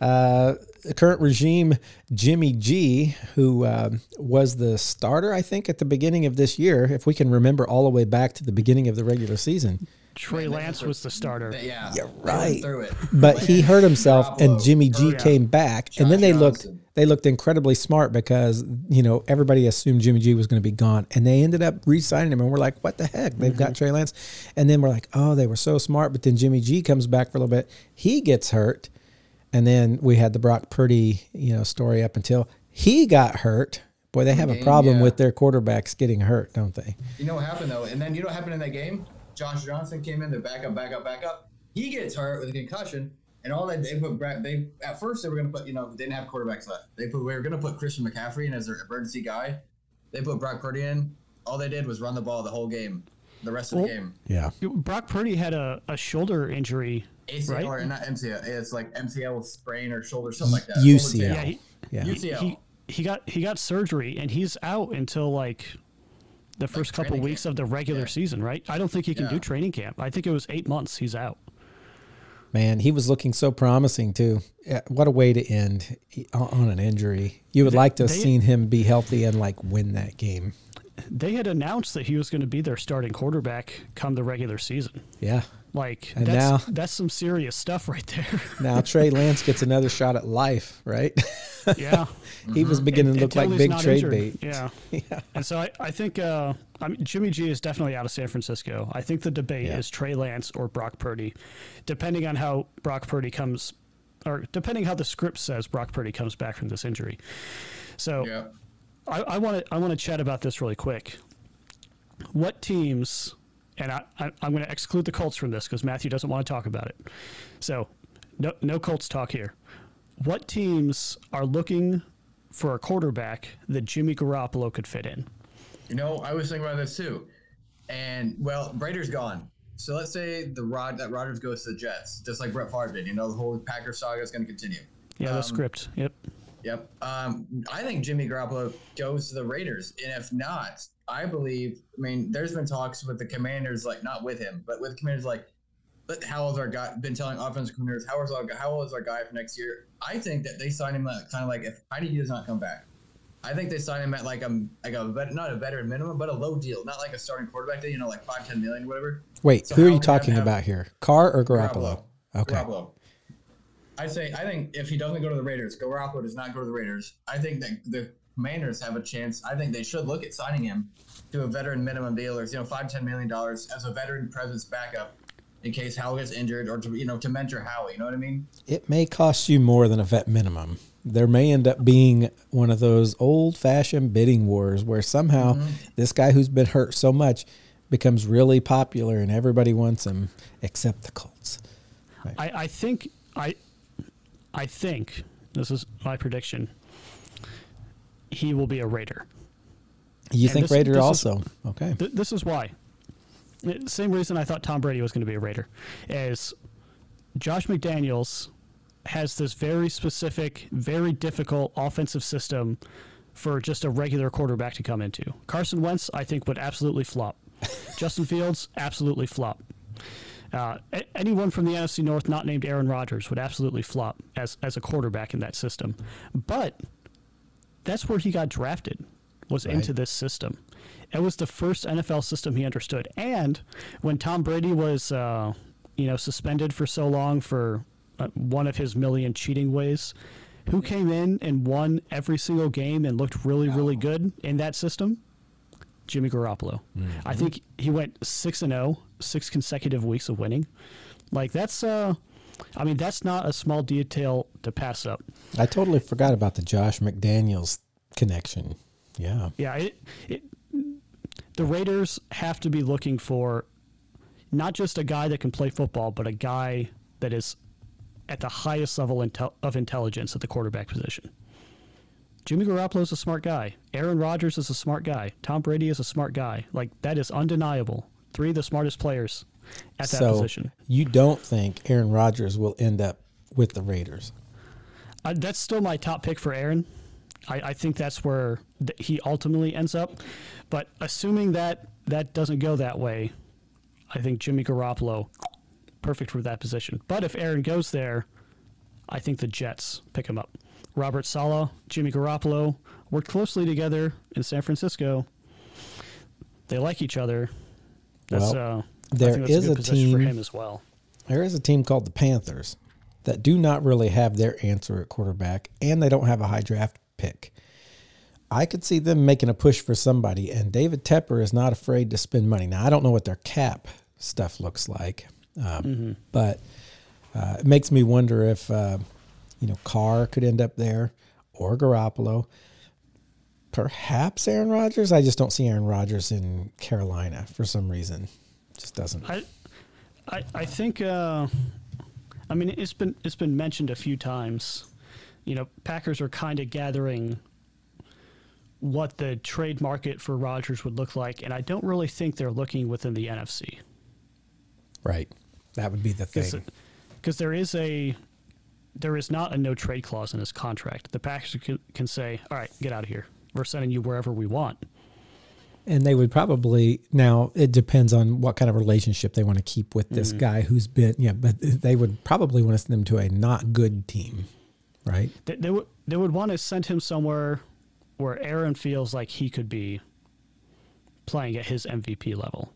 uh, the current regime, Jimmy G, who uh, was the starter, I think, at the beginning of this year, if we can remember all the way back to the beginning of the regular season. Trey Lance was the starter. Yeah, yeah right. But he hurt himself, and Jimmy G came back, Josh and then they looked they looked incredibly smart because you know everybody assumed Jimmy G was going to be gone, and they ended up re-signing him, and we're like, what the heck? They've mm-hmm. got Trey Lance, and then we're like, oh, they were so smart. But then Jimmy G comes back for a little bit, he gets hurt, and then we had the Brock Purdy you know story up until he got hurt. Boy, they have game, a problem yeah. with their quarterbacks getting hurt, don't they? You know what happened though, and then you know what happened in that game? Josh Johnson came in, the backup, backup, backup. He gets hurt with a concussion, and all that they put Brad. they at first they were going to put you know they didn't have quarterbacks left. They put we were going to put Christian McCaffrey in as their emergency guy. They put Brock Purdy in. All they did was run the ball the whole game, the rest of well, the game. Yeah, Brock Purdy had a, a shoulder injury. ACL right? or not MCL. It's like MCL sprain or shoulder, something like that. UCL. Yeah, he, yeah. UCL. He, he got he got surgery and he's out until like the first like couple weeks camp. of the regular yeah. season, right? I don't think he can yeah. do training camp. I think it was eight months he's out. Man, he was looking so promising too. What a way to end on an injury. You would they, like to have they, seen him be healthy and like win that game. They had announced that he was going to be their starting quarterback come the regular season. Yeah. Like and that's, now that's some serious stuff right there. now Trey Lance gets another shot at life, right? Yeah. he was beginning and, to look like big trade injured. bait. Yeah. yeah. And so I, I think uh, I mean, Jimmy G is definitely out of San Francisco. I think the debate yeah. is Trey Lance or Brock Purdy, depending on how Brock Purdy comes, or depending how the script says Brock Purdy comes back from this injury. So yeah. I want to I want to chat about this really quick. What teams? And I, I, I'm going to exclude the Colts from this because Matthew doesn't want to talk about it. So, no, no Colts talk here what teams are looking for a quarterback that Jimmy Garoppolo could fit in? You know, I was thinking about this too. And well, Raiders gone. So let's say the rod that Rodgers goes to the Jets, just like Brett Favre did. You know, the whole Packer saga is going to continue. Yeah, um, the script. Yep. Yep. Um, I think Jimmy Garoppolo goes to the Raiders, and if not, I believe. I mean, there's been talks with the Commanders, like not with him, but with Commanders, like but how is our guy been telling offensive commanders, how is our how is our guy for next year? I think that they sign him like, kind of like if Heidi does not come back, I think they sign him at like a like a not a veteran minimum, but a low deal, not like a starting quarterback deal. You know, like five ten million, whatever. Wait, so who are you talking about here? Carr or Garoppolo? Garoppolo. Okay. Garoppolo. I say I think if he doesn't go to the Raiders, Garoppolo does not go to the Raiders. I think that the Commanders have a chance. I think they should look at signing him to a veteran minimum deal, or you know, five ten million dollars as a veteran presence backup in case Howell gets injured or to you know to mentor Howie. You know what I mean? It may cost you more than a vet minimum. There may end up being one of those old fashioned bidding wars where somehow mm-hmm. this guy who's been hurt so much becomes really popular and everybody wants him except the Colts. Right. I, I think I I think this is my prediction. He will be a Raider. You and think this, Raider this also? Is, okay. Th- this is why same reason I thought Tom Brady was going to be a Raider, is Josh McDaniels has this very specific, very difficult offensive system for just a regular quarterback to come into. Carson Wentz, I think, would absolutely flop. Justin Fields, absolutely flop. Uh, anyone from the NFC North not named Aaron Rodgers would absolutely flop as, as a quarterback in that system. But that's where he got drafted, was right. into this system. It was the first NFL system he understood. And when Tom Brady was, uh, you know, suspended for so long for uh, one of his million cheating ways, who came in and won every single game and looked really, really good in that system? Jimmy Garoppolo. Mm-hmm. I think he went six and 0, six consecutive weeks of winning. Like that's uh I mean that's not a small detail to pass up. I totally forgot about the Josh McDaniels connection. Yeah. Yeah, it, it the Raiders have to be looking for not just a guy that can play football, but a guy that is at the highest level intel- of intelligence at the quarterback position. Jimmy Garoppolo is a smart guy. Aaron Rodgers is a smart guy. Tom Brady is a smart guy. Like that is undeniable. Three of the smartest players at that so position. You don't think Aaron Rodgers will end up with the Raiders? Uh, that's still my top pick for Aaron. I, I think that's where th- he ultimately ends up. But assuming that that doesn't go that way, I think Jimmy Garoppolo, perfect for that position. But if Aaron goes there, I think the Jets pick him up. Robert Saleh, Jimmy Garoppolo worked closely together in San Francisco. They like each other. That's, well, uh, there is a, a team for him as well. There is a team called the Panthers that do not really have their answer at quarterback, and they don't have a high draft pick. I could see them making a push for somebody, and David Tepper is not afraid to spend money. Now, I don't know what their cap stuff looks like, um, mm-hmm. but uh, it makes me wonder if uh, you know Carr could end up there or Garoppolo. Perhaps Aaron Rodgers. I just don't see Aaron Rodgers in Carolina for some reason. Just doesn't. I, I, I think. Uh, I mean, it's been it's been mentioned a few times. You know, Packers are kind of gathering what the trade market for Rodgers would look like, and I don't really think they're looking within the NFC. Right, that would be the thing. Because there is a there is not a no trade clause in his contract. The Packers can, can say, "All right, get out of here. We're sending you wherever we want." And they would probably now it depends on what kind of relationship they want to keep with this mm-hmm. guy who's been yeah, but they would probably want to send him to a not good team, right? They, they would they would want to send him somewhere where Aaron feels like he could be playing at his MVP level.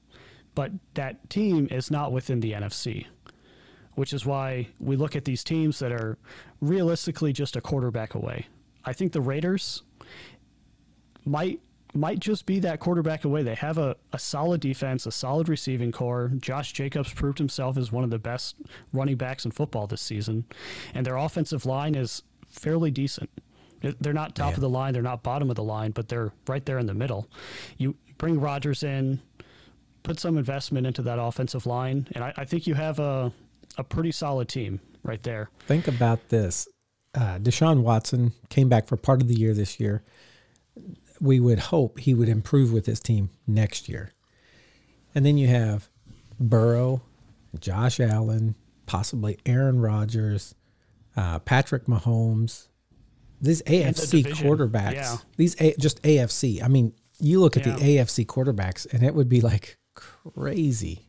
But that team is not within the NFC, which is why we look at these teams that are realistically just a quarterback away. I think the Raiders might might just be that quarterback away. They have a, a solid defense, a solid receiving core. Josh Jacobs proved himself as one of the best running backs in football this season, and their offensive line is fairly decent. They're not top yeah. of the line, they're not bottom of the line, but they're right there in the middle. You bring Rodgers in, put some investment into that offensive line, and I, I think you have a a pretty solid team right there. Think about this. Uh, Deshaun Watson came back for part of the year this year we would hope he would improve with his team next year. And then you have Burrow, Josh Allen, possibly Aaron Rodgers, uh, Patrick Mahomes. These AFC the quarterbacks, yeah. these A, just AFC. I mean, you look at yeah. the AFC quarterbacks, and it would be like crazy.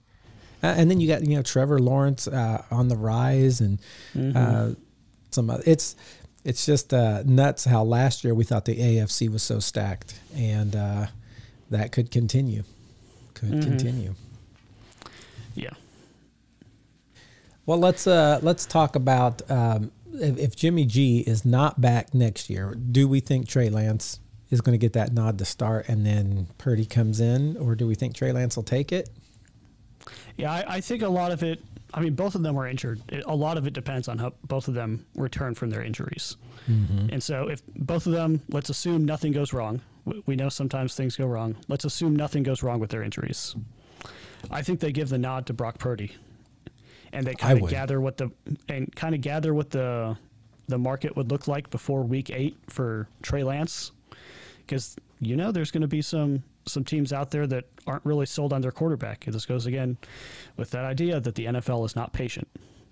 Uh, and then you got you know Trevor Lawrence uh, on the rise, and mm-hmm. Uh, some. It's it's just uh, nuts how last year we thought the AFC was so stacked, and uh, that could continue. Could mm-hmm. continue. Yeah. Well, let's uh, let's talk about um, if, if, Jimmy G is not back next year. Do we think Trey Lance is going to get that nod to start, and then Purdy comes in, or do we think Trey Lance will take it? Yeah, I, I think a lot of it I mean, both of them were injured. It, a lot of it depends on how both of them return from their injuries. Mm-hmm. And so, if both of them, let's assume nothing goes wrong. We know sometimes things go wrong. Let's assume nothing goes wrong with their injuries. I think they give the nod to Brock Purdy, and they kind of gather what the and kind of gather what the the market would look like before Week Eight for Trey Lance, because you know there's going to be some some teams out there that aren't really sold on their quarterback. This goes again with that idea that the NFL is not patient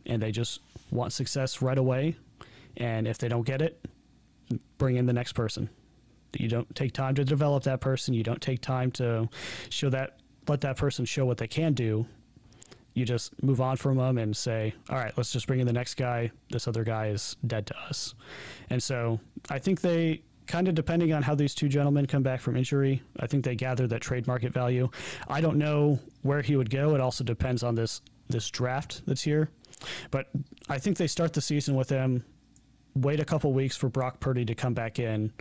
and they just want success right away. And if they don't get it, bring in the next person. You don't take time to develop that person. You don't take time to show that, let that person show what they can do. You just move on from them and say, all right, let's just bring in the next guy. This other guy is dead to us. And so I think they, kind of depending on how these two gentlemen come back from injury, I think they gather that trade market value. I don't know where he would go. It also depends on this this draft that's here. But I think they start the season with him. Wait a couple weeks for Brock Purdy to come back in.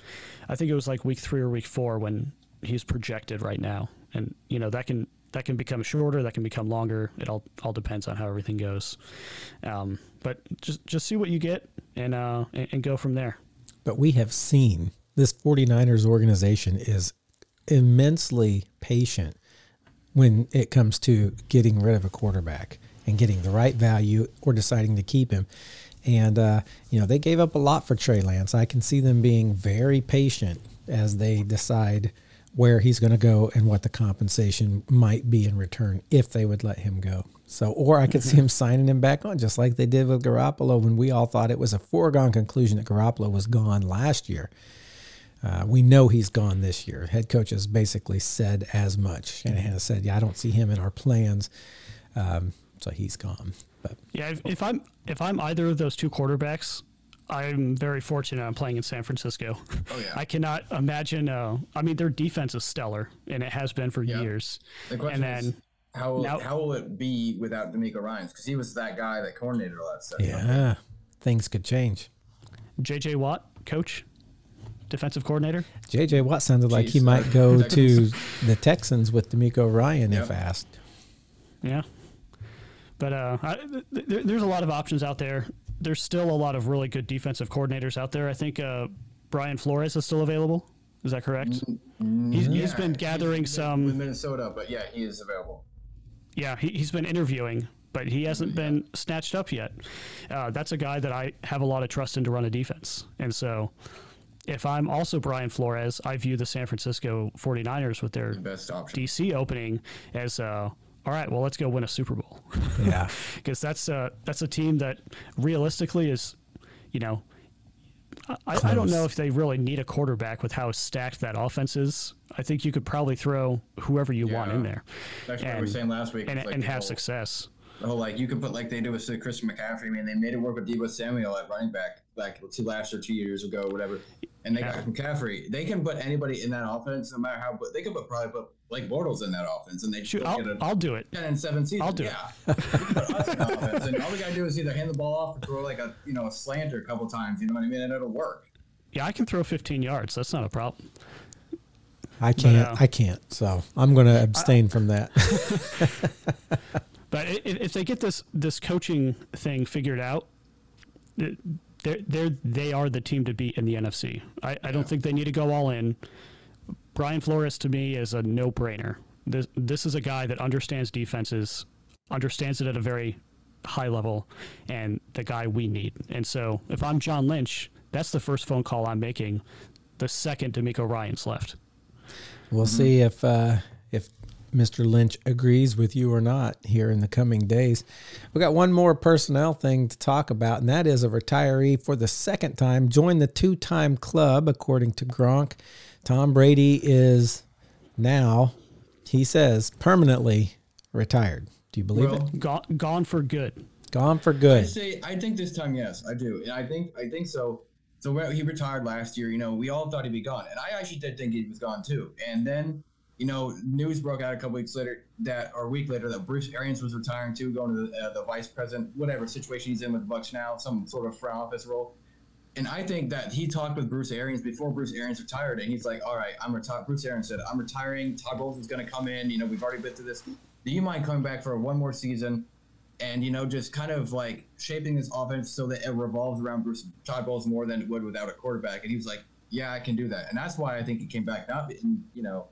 I think it was like week three or week four when he's projected right now, and you know that can that can become shorter, that can become longer. It all all depends on how everything goes. Um, but just just see what you get and uh, and, and go from there. But we have seen this 49ers organization is immensely patient when it comes to getting rid of a quarterback and getting the right value or deciding to keep him. And, uh, you know, they gave up a lot for Trey Lance. I can see them being very patient as they decide where he's going to go and what the compensation might be in return if they would let him go. So, or I could see him signing him back on, just like they did with Garoppolo when we all thought it was a foregone conclusion that Garoppolo was gone last year. Uh, we know he's gone this year. Head coach has basically said as much. Shanahan has said, "Yeah, I don't see him in our plans," um, so he's gone. But yeah, if, if I'm if I'm either of those two quarterbacks, I'm very fortunate I'm playing in San Francisco. Oh, yeah. I cannot imagine. Uh, I mean, their defense is stellar, and it has been for yeah. years. The and then, how will, now, how will it be without DeMeco Ryans? Because he was that guy that coordinated all that stuff. Yeah, things could change. J.J. Watt, coach, defensive coordinator. J.J. Watt sounded Jeez, like he might go to the Texans with DeMeco Ryan yep. if asked. Yeah, but uh, I, th- there's a lot of options out there. There's still a lot of really good defensive coordinators out there. I think uh, Brian Flores is still available. Is that correct? Mm-hmm. He's, yeah, he's been gathering he's some with Minnesota, but yeah, he is available. Yeah, he, has been interviewing, but he hasn't yeah. been snatched up yet. Uh, that's a guy that I have a lot of trust in to run a defense. And so if I'm also Brian Flores, I view the San Francisco 49ers with their the DC opening as uh, all right, well, let's go win a Super Bowl. Yeah. Because that's, uh, that's a team that realistically is, you know, I, I, don't know if they really need a quarterback with how stacked that offense is. I think you could probably throw whoever you yeah. want in there. That's and, what we were saying last week. And, like and have whole, success. The whole, like, you could put, like they do with Christian McCaffrey. I mean, they made it work with Deebo Samuel at running back, like two last or two years ago, whatever. And they yeah. got McCaffrey. They can put anybody in that offense, no matter how, but they can put probably put Blake Bortles in that offense, and they shoot. I'll, a I'll do it. Ten and seven season. I'll do yeah. it. offense, and all we gotta do is either hand the ball off or throw like a you know a slanter a couple times. You know what I mean? And it'll work. Yeah, I can throw 15 yards. That's not a problem. I can't. But, uh, I can't. So I'm going to abstain I, from that. but if they get this this coaching thing figured out, they're, they're they are the team to beat in the NFC. I, I don't think they need to go all in. Brian Flores to me is a no brainer. This this is a guy that understands defenses, understands it at a very high level, and the guy we need. And so if I'm John Lynch, that's the first phone call I'm making. The second DeMeco Ryans left. We'll mm-hmm. see if uh, if Mr. Lynch agrees with you or not here in the coming days. We got one more personnel thing to talk about, and that is a retiree for the second time joined the two-time club, according to Gronk. Tom Brady is now, he says, permanently retired. Do you believe well, it? Gone, gone for good. Gone for good. I say, I think this time, yes, I do. And I think, I think so. So he retired last year. You know, we all thought he'd be gone, and I actually did think he was gone too. And then, you know, news broke out a couple weeks later that, or a week later, that Bruce Arians was retiring too, going to the, uh, the vice president, whatever situation he's in with the Bucs now, some sort of front office role. And I think that he talked with Bruce Arians before Bruce Arians retired, and he's like, "All right, I'm retired." Bruce Arians said, "I'm retiring. Todd Bowles is going to come in. You know, we've already been through this. Do you mind coming back for one more season?" and you know just kind of like shaping his offense so that it revolves around Bruce Todd Bowles more than it would without a quarterback. And he was like, "Yeah, I can do that," and that's why I think he came back. Not you know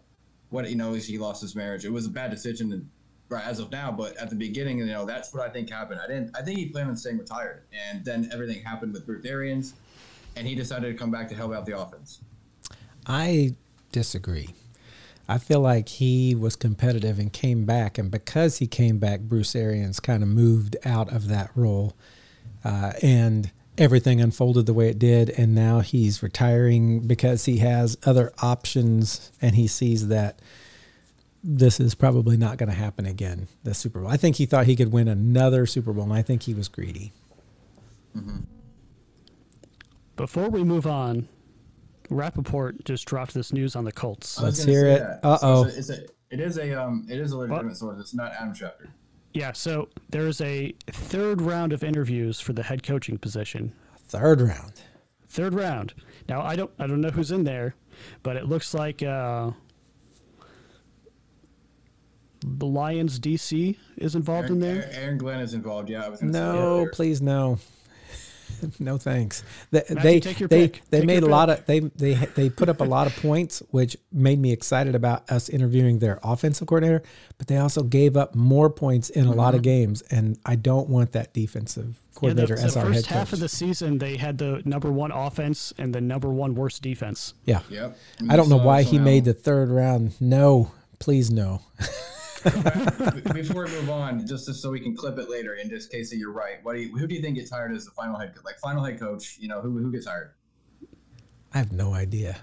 what you know is he lost his marriage. It was a bad decision right, as of now, but at the beginning, you know that's what I think happened. I didn't. I think he planned on staying retired, and then everything happened with Bruce Arians, and he decided to come back to help out the offense. I disagree. I feel like he was competitive and came back, and because he came back, Bruce Arians kind of moved out of that role, uh, and everything unfolded the way it did. And now he's retiring because he has other options, and he sees that this is probably not going to happen again. The Super Bowl. I think he thought he could win another Super Bowl, and I think he was greedy. Mm-hmm. Before we move on, Rapoport just dropped this news on the Colts. Let's hear it. Uh oh. It's, a, it is a um it is a legitimate what? source. It's not Adam Schefter. Yeah, so there's a third round of interviews for the head coaching position. Third round. Third round. Now I don't I don't know who's in there, but it looks like uh, the Lions DC is involved Aaron, in there. Aaron Glenn is involved. Yeah, I was. No, please no. no thanks. They Matthew, they they, they made a lot of they they they put up a lot of points, which made me excited about us interviewing their offensive coordinator. But they also gave up more points in a mm-hmm. lot of games, and I don't want that defensive coordinator yeah, the, as the our head coach. First half of the season, they had the number one offense and the number one worst defense. Yeah. Yep. I don't know why he made the third round. No, please no. Before we move on, just, so we can clip it later, in just case that you're right, what do you, who do you think gets hired as the final head, coach? like final head coach? You know, who who gets hired? I have no idea.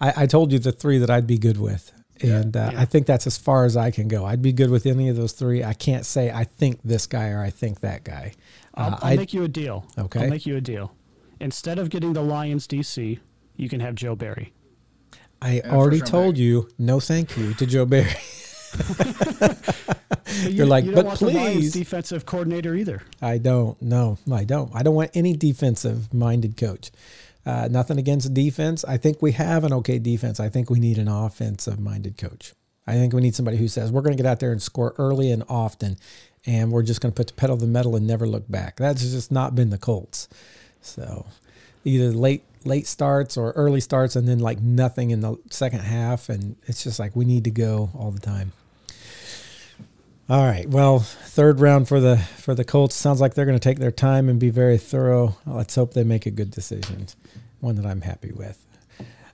I, I told you the three that I'd be good with. And uh, yeah. I think that's as far as I can go. I'd be good with any of those three. I can't say I think this guy or I think that guy. I'll, uh, I'll make you a deal. Okay. I'll make you a deal. Instead of getting the Lions DC, you can have Joe Barry. I and already told you no, thank you to Joe Barry. you, are like, you but please, defensive coordinator either. I don't. No, I don't. I don't want any defensive-minded coach. Uh, nothing against defense. I think we have an okay defense. I think we need an offensive-minded coach. I think we need somebody who says we're going to get out there and score early and often, and we're just going to put the pedal to the metal and never look back. That's just not been the Colts. So either late late starts or early starts and then like nothing in the second half and it's just like we need to go all the time. All right. Well, third round for the for the Colts sounds like they're going to take their time and be very thorough. Let's hope they make a good decision, one that I'm happy with.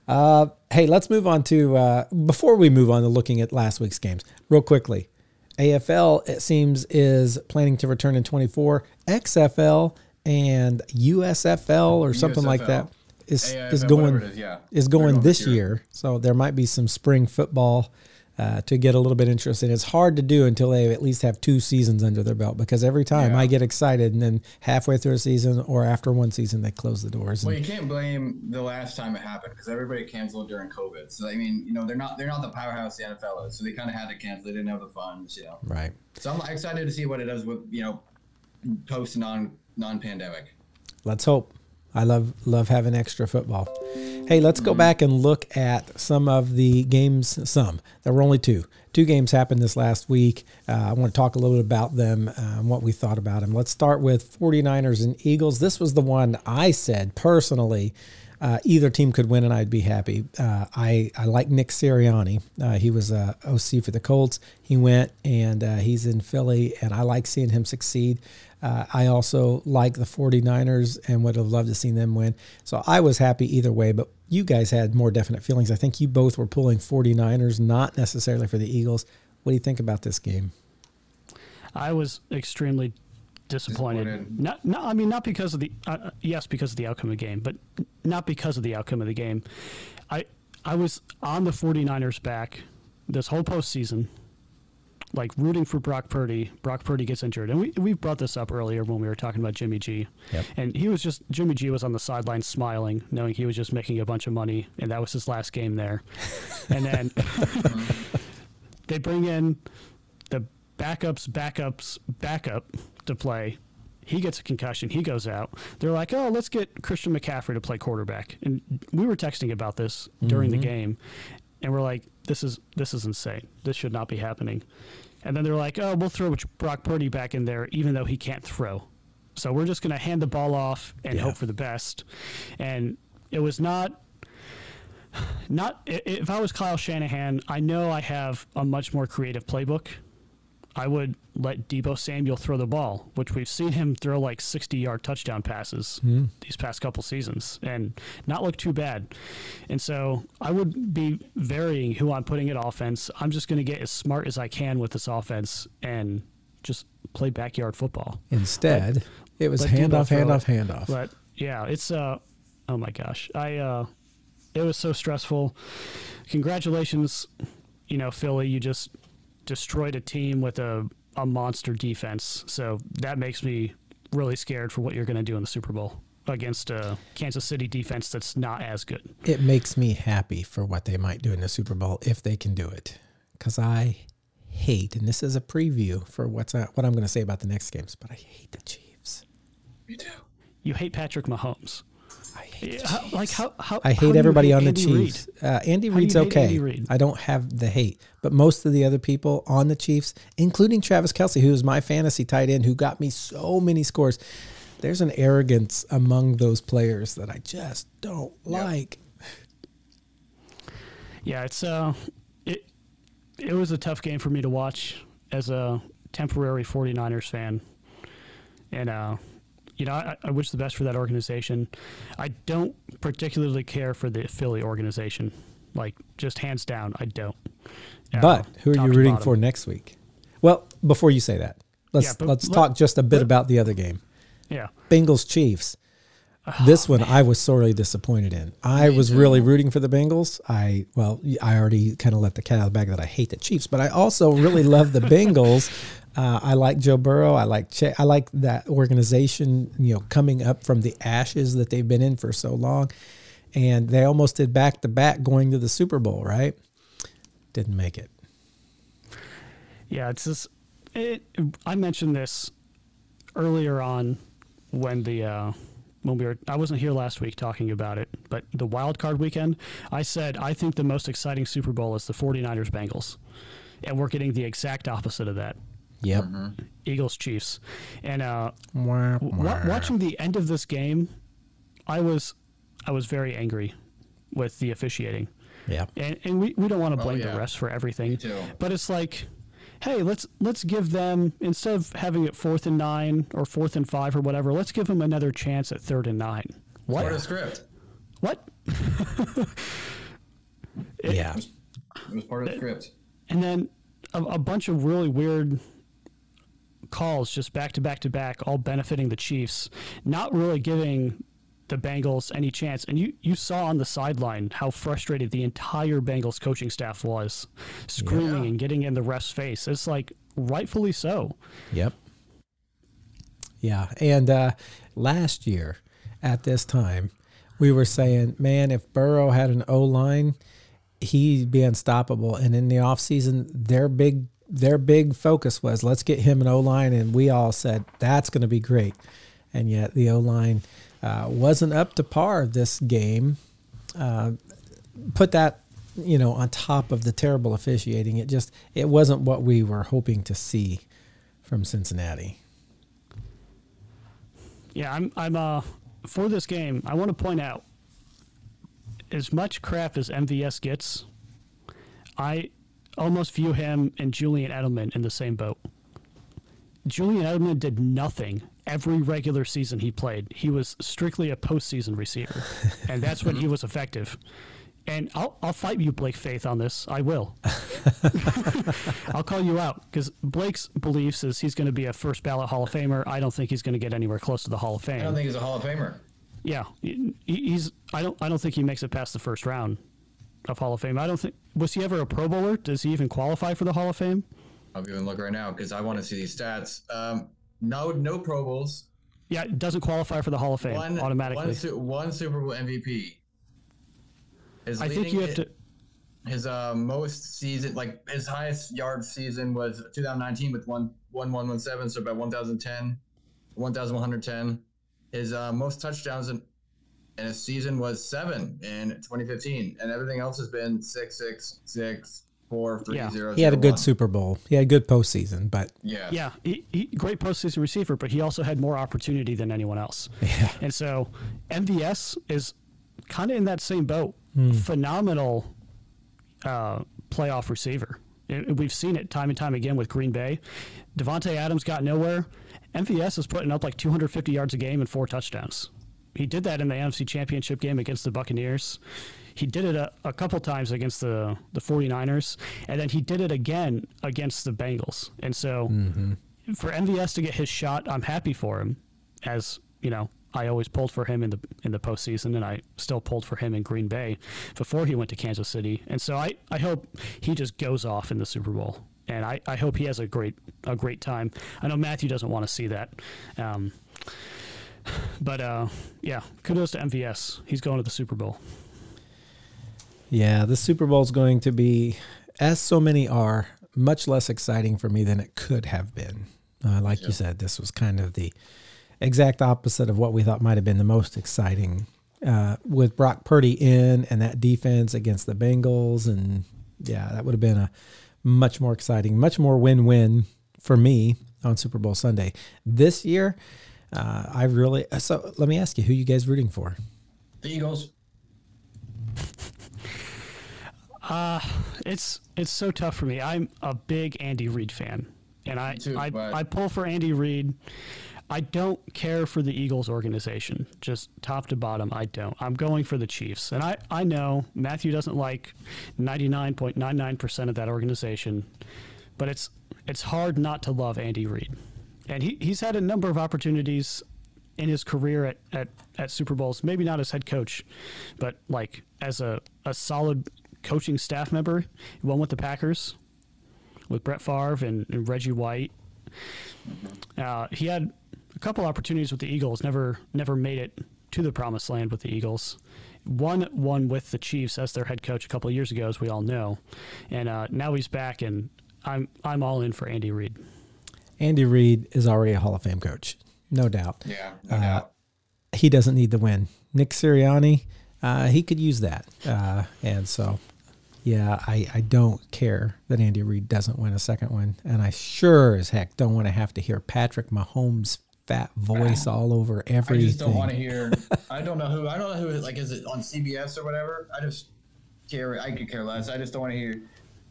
Uh, hey, let's move on to uh, before we move on to looking at last week's games, real quickly. AFL it seems is planning to return in 24. XFL and USFL or something USFL. like that is AIFL, is going is, yeah. is going, going this year. year. So there might be some spring football uh, to get a little bit interested. It's hard to do until they at least have two seasons under their belt because every time yeah. I get excited and then halfway through a season or after one season they close the doors. Well, you can't blame the last time it happened because everybody canceled during COVID. So I mean, you know, they're not they're not the powerhouse the NFL is, so they kind of had to cancel. They didn't have the funds, you know. Right. So I'm excited to see what it does with you know post non non pandemic. Let's hope. I love love having extra football. Hey, let's go back and look at some of the games. Some there were only two. Two games happened this last week. Uh, I want to talk a little bit about them uh, and what we thought about them. Let's start with 49ers and Eagles. This was the one I said personally. Uh, either team could win and I'd be happy. Uh, I, I like Nick Sirianni. Uh, he was a OC for the Colts. He went and uh, he's in Philly, and I like seeing him succeed. Uh, I also like the 49ers and would have loved to see them win. So I was happy either way, but you guys had more definite feelings. I think you both were pulling 49ers, not necessarily for the Eagles. What do you think about this game? I was extremely disappointed. disappointed. Not, not, I mean, not because of the uh, uh, yes, because of the outcome of the game, but not because of the outcome of the game. I I was on the 49ers back this whole postseason like rooting for Brock Purdy. Brock Purdy gets injured, and we we brought this up earlier when we were talking about Jimmy G. Yep. And he was just Jimmy G was on the sideline smiling, knowing he was just making a bunch of money, and that was his last game there. and then they bring in the backups, backups, backup to play. He gets a concussion. He goes out. They're like, "Oh, let's get Christian McCaffrey to play quarterback." And we were texting about this during mm-hmm. the game, and we're like, "This is this is insane. This should not be happening." And then they're like, "Oh, we'll throw Brock Purdy back in there, even though he can't throw." So we're just going to hand the ball off and yeah. hope for the best. And it was not not if I was Kyle Shanahan, I know I have a much more creative playbook I would let Deebo Samuel throw the ball, which we've seen him throw like 60 yard touchdown passes mm. these past couple seasons and not look too bad. And so I would be varying who I'm putting at offense. I'm just going to get as smart as I can with this offense and just play backyard football. Instead, let, it was handoff, handoff, handoff. But yeah, it's, uh, oh my gosh. I, uh, it was so stressful. Congratulations, you know, Philly. You just destroyed a team with a, a monster defense. So that makes me really scared for what you're going to do in the Super Bowl against a Kansas City defense that's not as good. It makes me happy for what they might do in the Super Bowl if they can do it. Because I hate, and this is a preview for what's uh, what I'm going to say about the next games, but I hate the Chiefs. Me too. You hate Patrick Mahomes. I hate how, like how, how I hate how everybody on the Andy Chiefs. Uh, Andy Reid's okay. Andy Reid? I don't have the hate, but most of the other people on the Chiefs, including Travis Kelce, who is my fantasy tight end, who got me so many scores. There's an arrogance among those players that I just don't yep. like. Yeah, it's uh, it it was a tough game for me to watch as a temporary 49ers fan, and uh, you know, I, I, wish the best for that organization. I don't particularly care for the Philly organization, like just hands down, I don't. But who are you rooting for next week? Well, before you say that, let's yeah, let's let, talk just a bit let, about the other game. Yeah, Bengals Chiefs. Oh, this one man. I was sorely disappointed in. I Me was too. really rooting for the Bengals. I well, I already kind of let the cat out of the bag that I hate the Chiefs, but I also really love the Bengals. Uh, I like Joe Burrow. I like che- I like that organization. You know, coming up from the ashes that they've been in for so long, and they almost did back to back going to the Super Bowl. Right? Didn't make it. Yeah, it's just. It, I mentioned this earlier on when the. Uh, when we were I wasn't here last week talking about it, but the wild card weekend, I said I think the most exciting Super Bowl is the 49ers Bengals. And we're getting the exact opposite of that. Yep. Mm-hmm. Eagles Chiefs. And uh, wah, wah. watching the end of this game, I was I was very angry with the officiating. Yeah. And and we, we don't want to oh, blame oh, yeah. the refs for everything. But it's like hey, let's let's give them instead of having it fourth and nine or fourth and five or whatever, let's give them another chance at third and nine. What? Part of script. What? it, yeah, it was part of the script. And then a, a bunch of really weird calls just back to back to back, all benefiting the Chiefs, not really giving the Bengals any chance. And you, you saw on the sideline how frustrated the entire Bengals coaching staff was, screaming yeah. and getting in the ref's face. It's like rightfully so. Yep. Yeah. And uh, last year at this time, we were saying, man, if Burrow had an O line, he'd be unstoppable. And in the offseason, their big their big focus was let's get him an O line, and we all said that's going to be great. And yet the O line uh, wasn't up to par this game. Uh, put that you know on top of the terrible officiating. It just it wasn't what we were hoping to see from Cincinnati. Yeah, I'm I'm uh for this game. I want to point out as much crap as MVS gets. I almost view him and Julian Edelman in the same boat. Julian Edelman did nothing every regular season he played. He was strictly a postseason receiver, and that's when he was effective. And I'll I'll fight you, Blake Faith, on this. I will. I'll call you out because Blake's beliefs is he's going to be a first ballot Hall of Famer. I don't think he's going to get anywhere close to the Hall of Fame. I don't think he's a Hall of Famer. Yeah, he's. I don't. I don't think he makes it past the first round of Hall of Fame. I don't think was he ever a Pro Bowler? Does he even qualify for the Hall of Fame? I'll even look right now because I want to see these stats. Um, no, no Pro Bowls. Yeah, doesn't qualify for the Hall of Fame one, automatically. One, one Super Bowl MVP. His I think you have to. His uh, most season, like his highest yard season was 2019 with one one one one seven, so about 1,010, 1,110. His uh, most touchdowns in, in his season was seven in 2015, and everything else has been six six six four three yeah. zero. He had a good Super Bowl. He had a good postseason, but yeah, yeah, he, he, great postseason receiver, but he also had more opportunity than anyone else. Yeah, and so MVS is kind of in that same boat. Mm. Phenomenal uh, playoff receiver. It, we've seen it time and time again with Green Bay. Davante Adams got nowhere. MVS is putting up like 250 yards a game and four touchdowns. He did that in the NFC Championship game against the Buccaneers. He did it a, a couple times against the, the 49ers, and then he did it again against the Bengals. And so mm-hmm. for MVS to get his shot, I'm happy for him. As, you know, I always pulled for him in the in the postseason, and I still pulled for him in Green Bay before he went to Kansas City. And so I, I hope he just goes off in the Super Bowl, and I, I hope he has a great a great time. I know Matthew doesn't want to see that, um, but uh, yeah, kudos to MVS. He's going to the Super Bowl. Yeah, the Super Bowl is going to be, as so many are, much less exciting for me than it could have been. Uh, like you said, this was kind of the exact opposite of what we thought might have been the most exciting. Uh, with Brock Purdy in and that defense against the Bengals, and yeah, that would have been a much more exciting, much more win-win for me on Super Bowl Sunday. This year, uh, I really so. Let me ask you, who you guys rooting for? The Eagles. Uh, it's it's so tough for me. I'm a big Andy Reid fan, and I too, I, I pull for Andy Reid. I don't care for the Eagles organization, just top to bottom. I don't. I'm going for the Chiefs, and I I know Matthew doesn't like 99.99 percent of that organization, but it's it's hard not to love Andy Reid, and he he's had a number of opportunities in his career at, at, at Super Bowls, maybe not as head coach, but like as a, a solid coaching staff member. He won with the Packers with Brett Favre and, and Reggie White. Uh, he had a couple opportunities with the Eagles, never never made it to the promised land with the Eagles. One one with the Chiefs as their head coach a couple years ago, as we all know, and uh, now he's back, and I'm I'm all in for Andy Reid. Andy Reid is already a Hall of Fame coach, no doubt. Yeah, no uh, doubt. He doesn't need the win. Nick Sirianni, uh, he could use that, uh, and so yeah, I, I don't care that Andy Reid doesn't win a second one, and I sure as heck don't want to have to hear Patrick Mahomes' fat voice all over everything. I just don't want to hear. I don't know who. I don't know who. Like, is it on CBS or whatever? I just care. I could care less. I just don't want to hear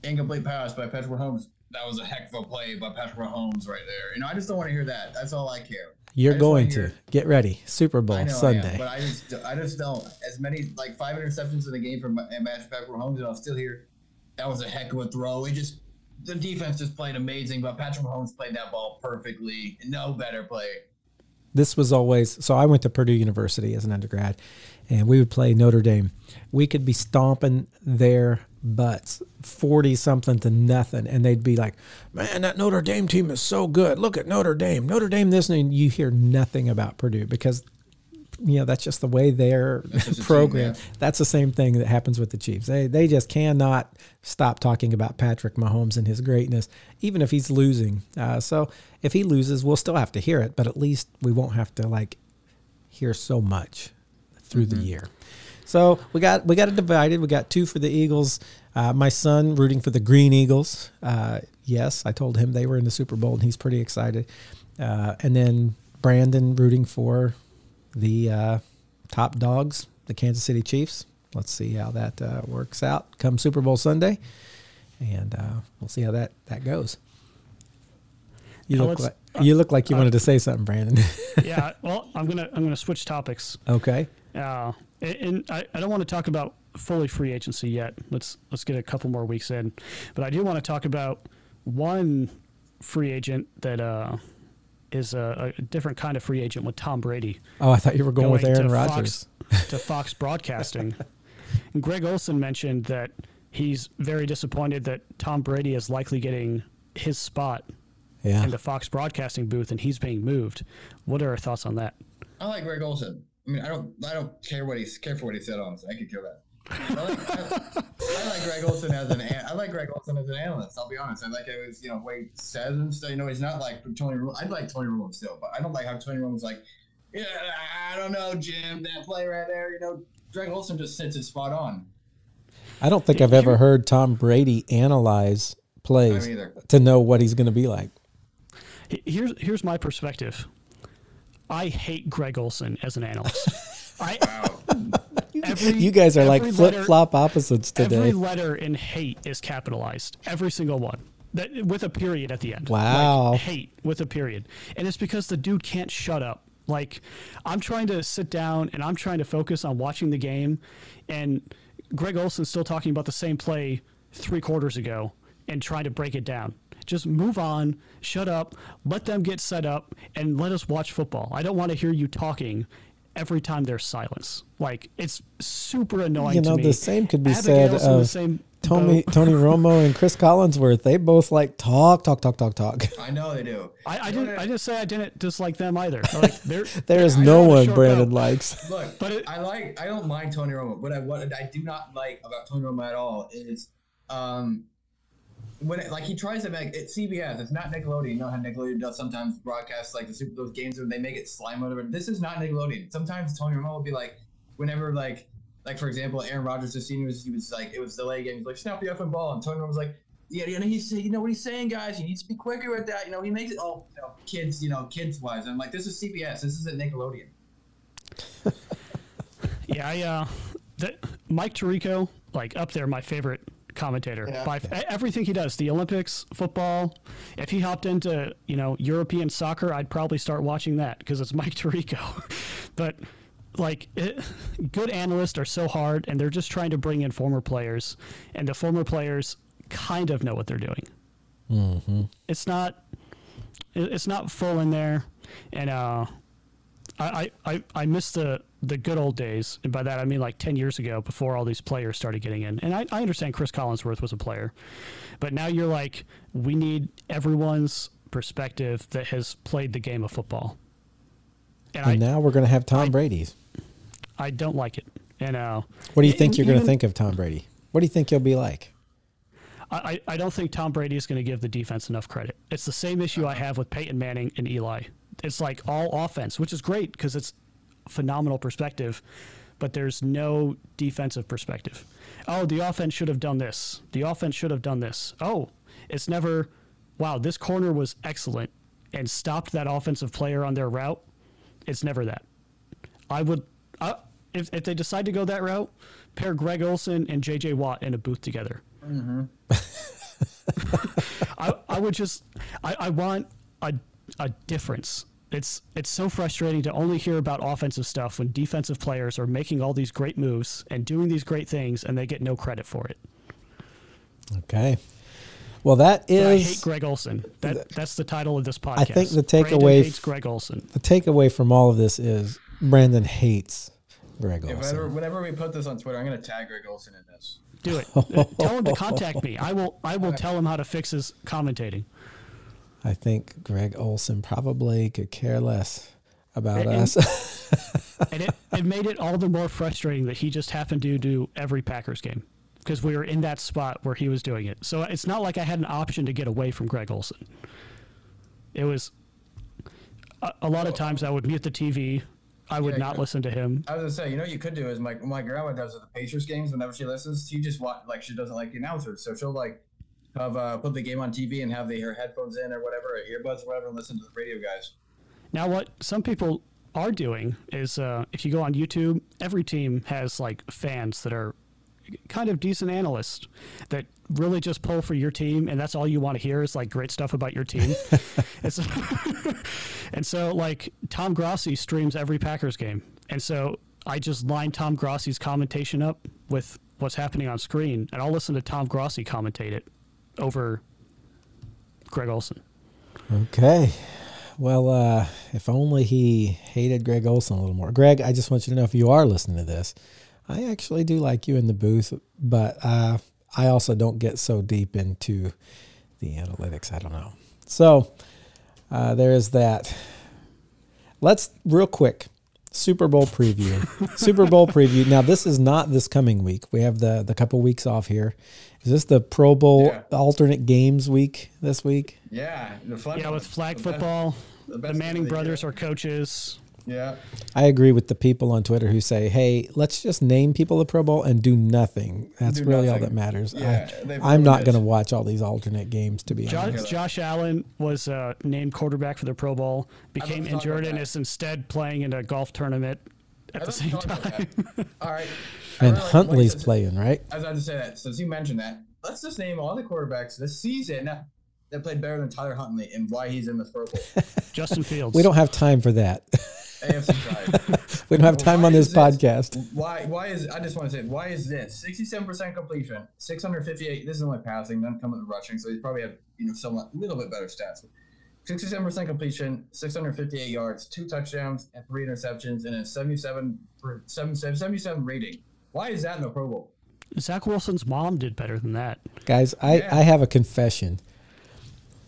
incomplete pass by Patrick Mahomes. That was a heck of a play by Patrick Mahomes right there. You know, I just don't want to hear that. That's all I care. You're going to get ready. Super Bowl Sunday. Am, but I just, I just don't. As many like five interceptions in the game from Patrick Mahomes, and I'll still hear that was a heck of a throw. It just the defense just played amazing, but Patrick Mahomes played that ball perfectly. No better play. This was always so. I went to Purdue University as an undergrad, and we would play Notre Dame. We could be stomping their butts, forty something to nothing, and they'd be like, "Man, that Notre Dame team is so good. Look at Notre Dame. Notre Dame this." And you hear nothing about Purdue because you know that's just the way they're programmed. Team, yeah. That's the same thing that happens with the Chiefs. They they just cannot stop talking about Patrick Mahomes and his greatness, even if he's losing. Uh, so if he loses, we'll still have to hear it, but at least we won't have to like hear so much through mm-hmm. the year. So we got we got it divided. We got two for the Eagles. Uh, my son rooting for the Green Eagles. Uh, yes, I told him they were in the Super Bowl, and he's pretty excited. Uh, and then Brandon rooting for the uh, top dogs, the Kansas City Chiefs. Let's see how that uh, works out come Super Bowl Sunday, and uh, we'll see how that that goes. You look like you look like you wanted to say something, Brandon. yeah, well, I'm gonna I'm gonna switch topics. Okay. Uh, and I, I don't want to talk about fully free agency yet. Let's let's get a couple more weeks in, but I do want to talk about one free agent that uh, is a, a, different kind of free agent with Tom Brady. Oh, I thought you were going, going with Aaron Rodgers. Fox, to Fox Broadcasting. And Greg Olsen mentioned that he's very disappointed that Tom Brady is likely getting his spot yeah. in the Fox Broadcasting booth and he's being moved. What are our thoughts on that? I like Greg Olsen. I mean, I don't, I don't care what he's care for what he said. Honestly, I could care that. I like, I, I like Greg Olsen as an I like Greg Olsen as an analyst. I'll be honest. I like it was you know way he says and stuff. You know, he's not like Tony. I'd like Tony Romo still, but I don't like how Tony Romo's like, yeah, I don't know, Jim, that play right there. You know, Greg Olsen just sits it spot on. I don't think I've ever heard Tom Brady analyze plays to know what he's going to be like. Here's here's my perspective. I hate Greg Olsen as an analyst. I every, you guys are like flip flop opposites today. Every letter in hate is capitalized. Every single one. That, with a period at the end. Wow. Like, hate with a period. And it's because the dude can't shut up. Like, I'm trying to sit down and I'm trying to focus on watching the game. And Greg Olsen's still talking about the same play three quarters ago and trying to break it down. Just move on, shut up, let them get set up, and let us watch football. I don't want to hear you talking every time there's silence. Like it's super annoying. You know, the same could be said of Tony Tony Romo and Chris Collinsworth. They both like talk, talk, talk, talk, talk. I know they do. I, I didn't. I just say I didn't dislike them either. Like there, there is no one Brandon likes. Look, but it, I like. I don't mind Tony Romo, but I what I do not like about Tony Romo at all is um when it, like he tries to make it CBS, it's not Nickelodeon. You know how Nickelodeon does sometimes broadcast like the super those games where they make it slime whatever. This is not Nickelodeon. Sometimes Tony Romo will be like, whenever like like for example, Aaron Rodgers this senior was he was like it was delay game. He's like snap the effing ball, and Tony Romo was like. Yeah, you know he's you know what he's saying, guys. You need to be quicker with that. You know he makes it. Oh, you know, kids, you know kids wise. I'm like, this is CBS. This isn't Nickelodeon. yeah, I uh, the, Mike Tirico, like up there, my favorite commentator yeah. by everything he does the olympics football if he hopped into you know european soccer i'd probably start watching that because it's mike tirico but like it, good analysts are so hard and they're just trying to bring in former players and the former players kind of know what they're doing mm-hmm. it's not it's not full in there and uh I, I, I miss the, the good old days. And by that, I mean like 10 years ago before all these players started getting in. And I, I understand Chris Collinsworth was a player. But now you're like, we need everyone's perspective that has played the game of football. And, and I, now we're going to have Tom I, Brady's. I don't like it. And uh, what do you think you're going to think of Tom Brady? What do you think he'll be like? I, I don't think Tom Brady is going to give the defense enough credit. It's the same issue I have with Peyton Manning and Eli. It's like all offense, which is great because it's phenomenal perspective, but there's no defensive perspective. Oh, the offense should have done this. The offense should have done this. Oh, it's never, wow, this corner was excellent and stopped that offensive player on their route. It's never that. I would, uh, if, if they decide to go that route, pair Greg Olsen and JJ Watt in a booth together. Mm-hmm. I, I would just, I, I want a, a difference. It's it's so frustrating to only hear about offensive stuff when defensive players are making all these great moves and doing these great things and they get no credit for it. Okay. Well, that is. But I hate Greg Olsen. That that's the title of this podcast. I think the takeaway hates Greg Olsen. The takeaway from all of this is Brandon hates Greg Olsen. Whenever, whenever we put this on Twitter, I'm going to tag Greg Olsen in this. Do it. tell him to contact me. I will. I will tell him how to fix his commentating. I think Greg Olsen probably could care less about and, us. and it, it made it all the more frustrating that he just happened to do every Packers game because we were in that spot where he was doing it. So it's not like I had an option to get away from Greg Olsen. It was a, a lot of times I would mute the TV I would yeah, not listen to him. I was gonna say, you know, you could do is my my grandma does at the Pacers games. Whenever she listens, she just watch like she doesn't like the announcers, so she'll like have uh, put the game on TV and have the, her headphones in or whatever, or earbuds, or whatever, and listen to the radio guys. Now, what some people are doing is, uh, if you go on YouTube, every team has like fans that are kind of decent analysts that really just pull for your team, and that's all you want to hear is like great stuff about your team. and, so, and so, like Tom Grossi streams every Packers game, and so I just line Tom Grossi's commentation up with what's happening on screen, and I'll listen to Tom Grossi commentate it over Greg Olsen. Okay. Well, uh, if only he hated Greg Olsen a little more. Greg, I just want you to know if you are listening to this, I actually do like you in the booth, but uh, I also don't get so deep into the analytics. I don't know. So uh, there is that. Let's real quick Super Bowl preview. Super Bowl preview. Now this is not this coming week. We have the the couple weeks off here. Is this the Pro Bowl yeah. alternate games week this week? Yeah, yeah, with flag football, the, the Manning brothers are coaches. Yeah. I agree with the people on Twitter who say, "Hey, let's just name people the Pro Bowl and do nothing." That's do really nothing. all that matters. Yeah, I, am not going to watch all these alternate games to be Josh, honest. Josh Allen was uh, named quarterback for the Pro Bowl, became injured, and is instead playing in a golf tournament at the same time. all right. And really Huntley's like playing, right? I was about to say that. Since you mentioned that, let's just name all the quarterbacks this season that played better than Tyler Huntley and why he's in the Pro Bowl. Justin Fields. We don't have time for that. AFC we don't have time on this, this, podcast. Why? Why is? I just want to say, why is this? Sixty-seven percent completion, six hundred fifty-eight. This is only passing, none coming rushing, so he's probably have you know somewhat a little bit better stats. Sixty-seven percent completion, six hundred fifty-eight yards, two touchdowns, and three interceptions, and a 77, 77 rating. Why is that in the Pro Bowl? Zach Wilson's mom did better than that. Guys, I, yeah. I have a confession.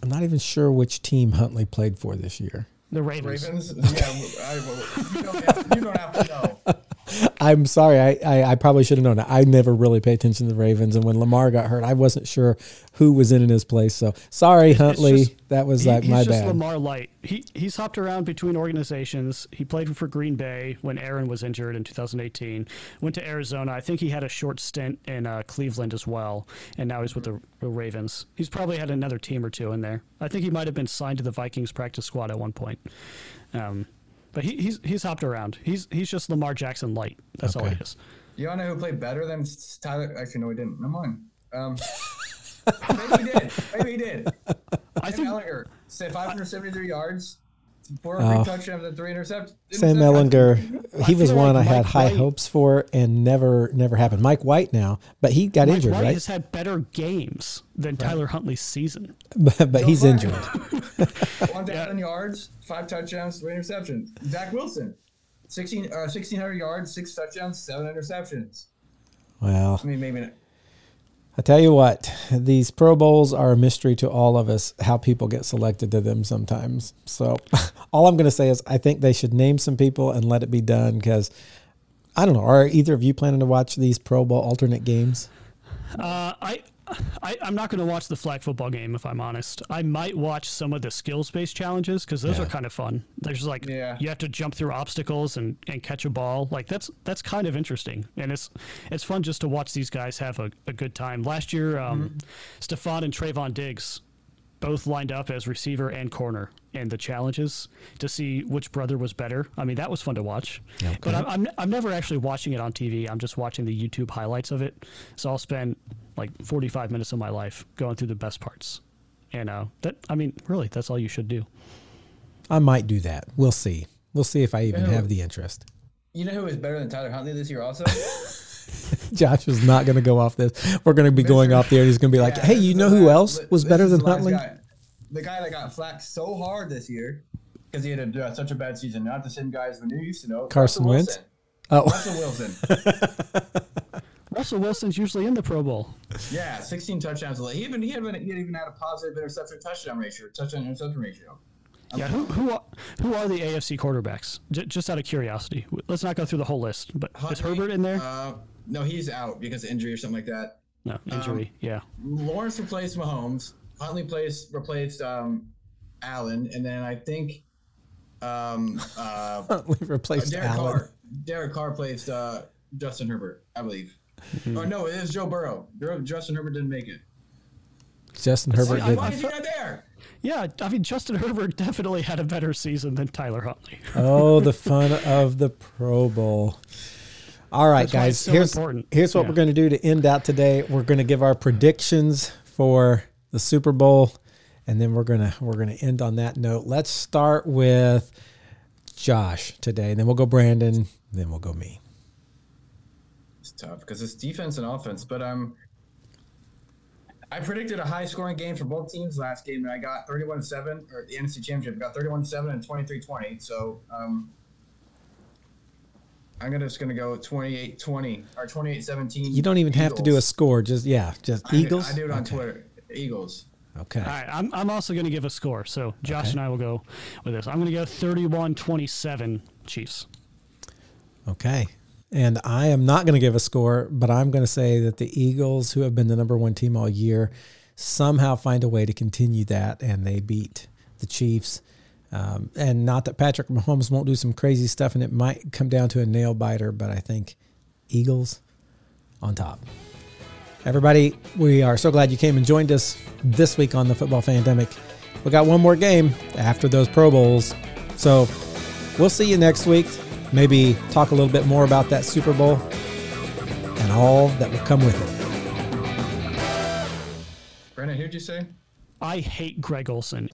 I'm not even sure which team Huntley played for this year. The Ravens. Ravens? Yeah, I, you, don't have, you don't have to know. I'm sorry. I, I, I, probably should have known. I never really pay attention to the Ravens, and when Lamar got hurt, I wasn't sure who was in in his place. So sorry, Huntley. Just, that was he, like my bad. Lamar light. He he's hopped around between organizations. He played for Green Bay when Aaron was injured in 2018. Went to Arizona. I think he had a short stint in uh, Cleveland as well, and now he's with the, the Ravens. He's probably had another team or two in there. I think he might have been signed to the Vikings practice squad at one point. Um, but he, he's he's hopped around. He's he's just Lamar Jackson light. That's okay. all he is. You want to know who played better than Tyler? Actually, no, he didn't. Never mind. Um, maybe he did. Maybe he did. I think Ehlinger said 573 yards, four oh. touchdowns and three interceptions. Sam Ehlinger, he was one like I had high White, hopes for and never never happened. Mike White now, but he got Mike injured, White right? Has had better games than right. Tyler Huntley's season, but, but he's injured. One thousand yeah. yards, five touchdowns, three interceptions. Zach Wilson, 16, uh, 1,600 yards, six touchdowns, seven interceptions. Well, I mean, maybe I tell you what, these Pro Bowls are a mystery to all of us how people get selected to them sometimes. So, all I'm going to say is I think they should name some people and let it be done because I don't know. Are either of you planning to watch these Pro Bowl alternate games? Uh, I I, am not going to watch the flag football game if I'm honest. I might watch some of the skills based challenges because those yeah. are kind of fun. There's like yeah. you have to jump through obstacles and, and catch a ball. Like that's that's kind of interesting, and it's it's fun just to watch these guys have a, a good time. Last year, um, mm-hmm. Stefon and Trevon Diggs both lined up as receiver and corner and the challenges to see which brother was better. I mean, that was fun to watch. Okay. But I'm, I'm, I'm never actually watching it on TV. I'm just watching the YouTube highlights of it. So I'll spend like 45 minutes of my life going through the best parts. And uh, that, I mean, really, that's all you should do. I might do that. We'll see. We'll see if I even you know, have the interest. You know who is better than Tyler Huntley this year, also? Josh is not going to go off this. We're going to be going off there. He's going to be like, yeah, "Hey, you know who else was better than Huntley?" Guy. The guy that got flacked so hard this year because he had a, uh, such a bad season. Not the same guys we used to know. Carson Wentz. Oh, Russell Wilson. Russell Wilson's usually in the Pro Bowl. Yeah, 16 touchdowns. He even he even he even had a positive interception touchdown ratio, touchdown interception ratio. yeah, who who are, who are the AFC quarterbacks? J- just out of curiosity, let's not go through the whole list. But Huntley, is Herbert in there? Uh, no, he's out because of injury or something like that. No injury. Um, yeah. Lawrence replaced Mahomes. Huntley placed replaced um, Allen, and then I think um, uh, Huntley replaced uh, Derek Allen. Carr. Derek Carr placed uh, Justin Herbert, I believe. Mm-hmm. Oh no, it is Joe Burrow. Justin Herbert didn't make it. Justin Herbert did. Why is he not there? Yeah, I mean Justin Herbert definitely had a better season than Tyler Huntley. oh, the fun of the Pro Bowl. All right, That's guys. So here's important. here's what yeah. we're going to do to end out today. We're going to give our predictions for the Super Bowl, and then we're gonna we're gonna end on that note. Let's start with Josh today, and then we'll go Brandon, then we'll go me It's tough because it's defense and offense. But um, I predicted a high scoring game for both teams last game, and I got 31 7, or the NFC Championship, got 31 7 and 23 20. So um, I'm gonna, just going to go 28 20 or 28 17. You don't even Eagles. have to do a score. Just, yeah, just I Eagles. Do, I do it on okay. Twitter. Eagles. Okay. All right. I'm, I'm also going to give a score. So Josh okay. and I will go with this. I'm going to go 31 27 Chiefs. Okay. And I am not going to give a score, but I'm going to say that the Eagles, who have been the number one team all year, somehow find a way to continue that and they beat the Chiefs. Um, and not that Patrick Mahomes won't do some crazy stuff and it might come down to a nail biter, but I think Eagles on top. Everybody, we are so glad you came and joined us this week on the Football Fandemic. We got one more game after those Pro Bowls. So we'll see you next week maybe talk a little bit more about that Super Bowl and all that will come with it. Brandon, who'd you say? I hate Greg Olsen.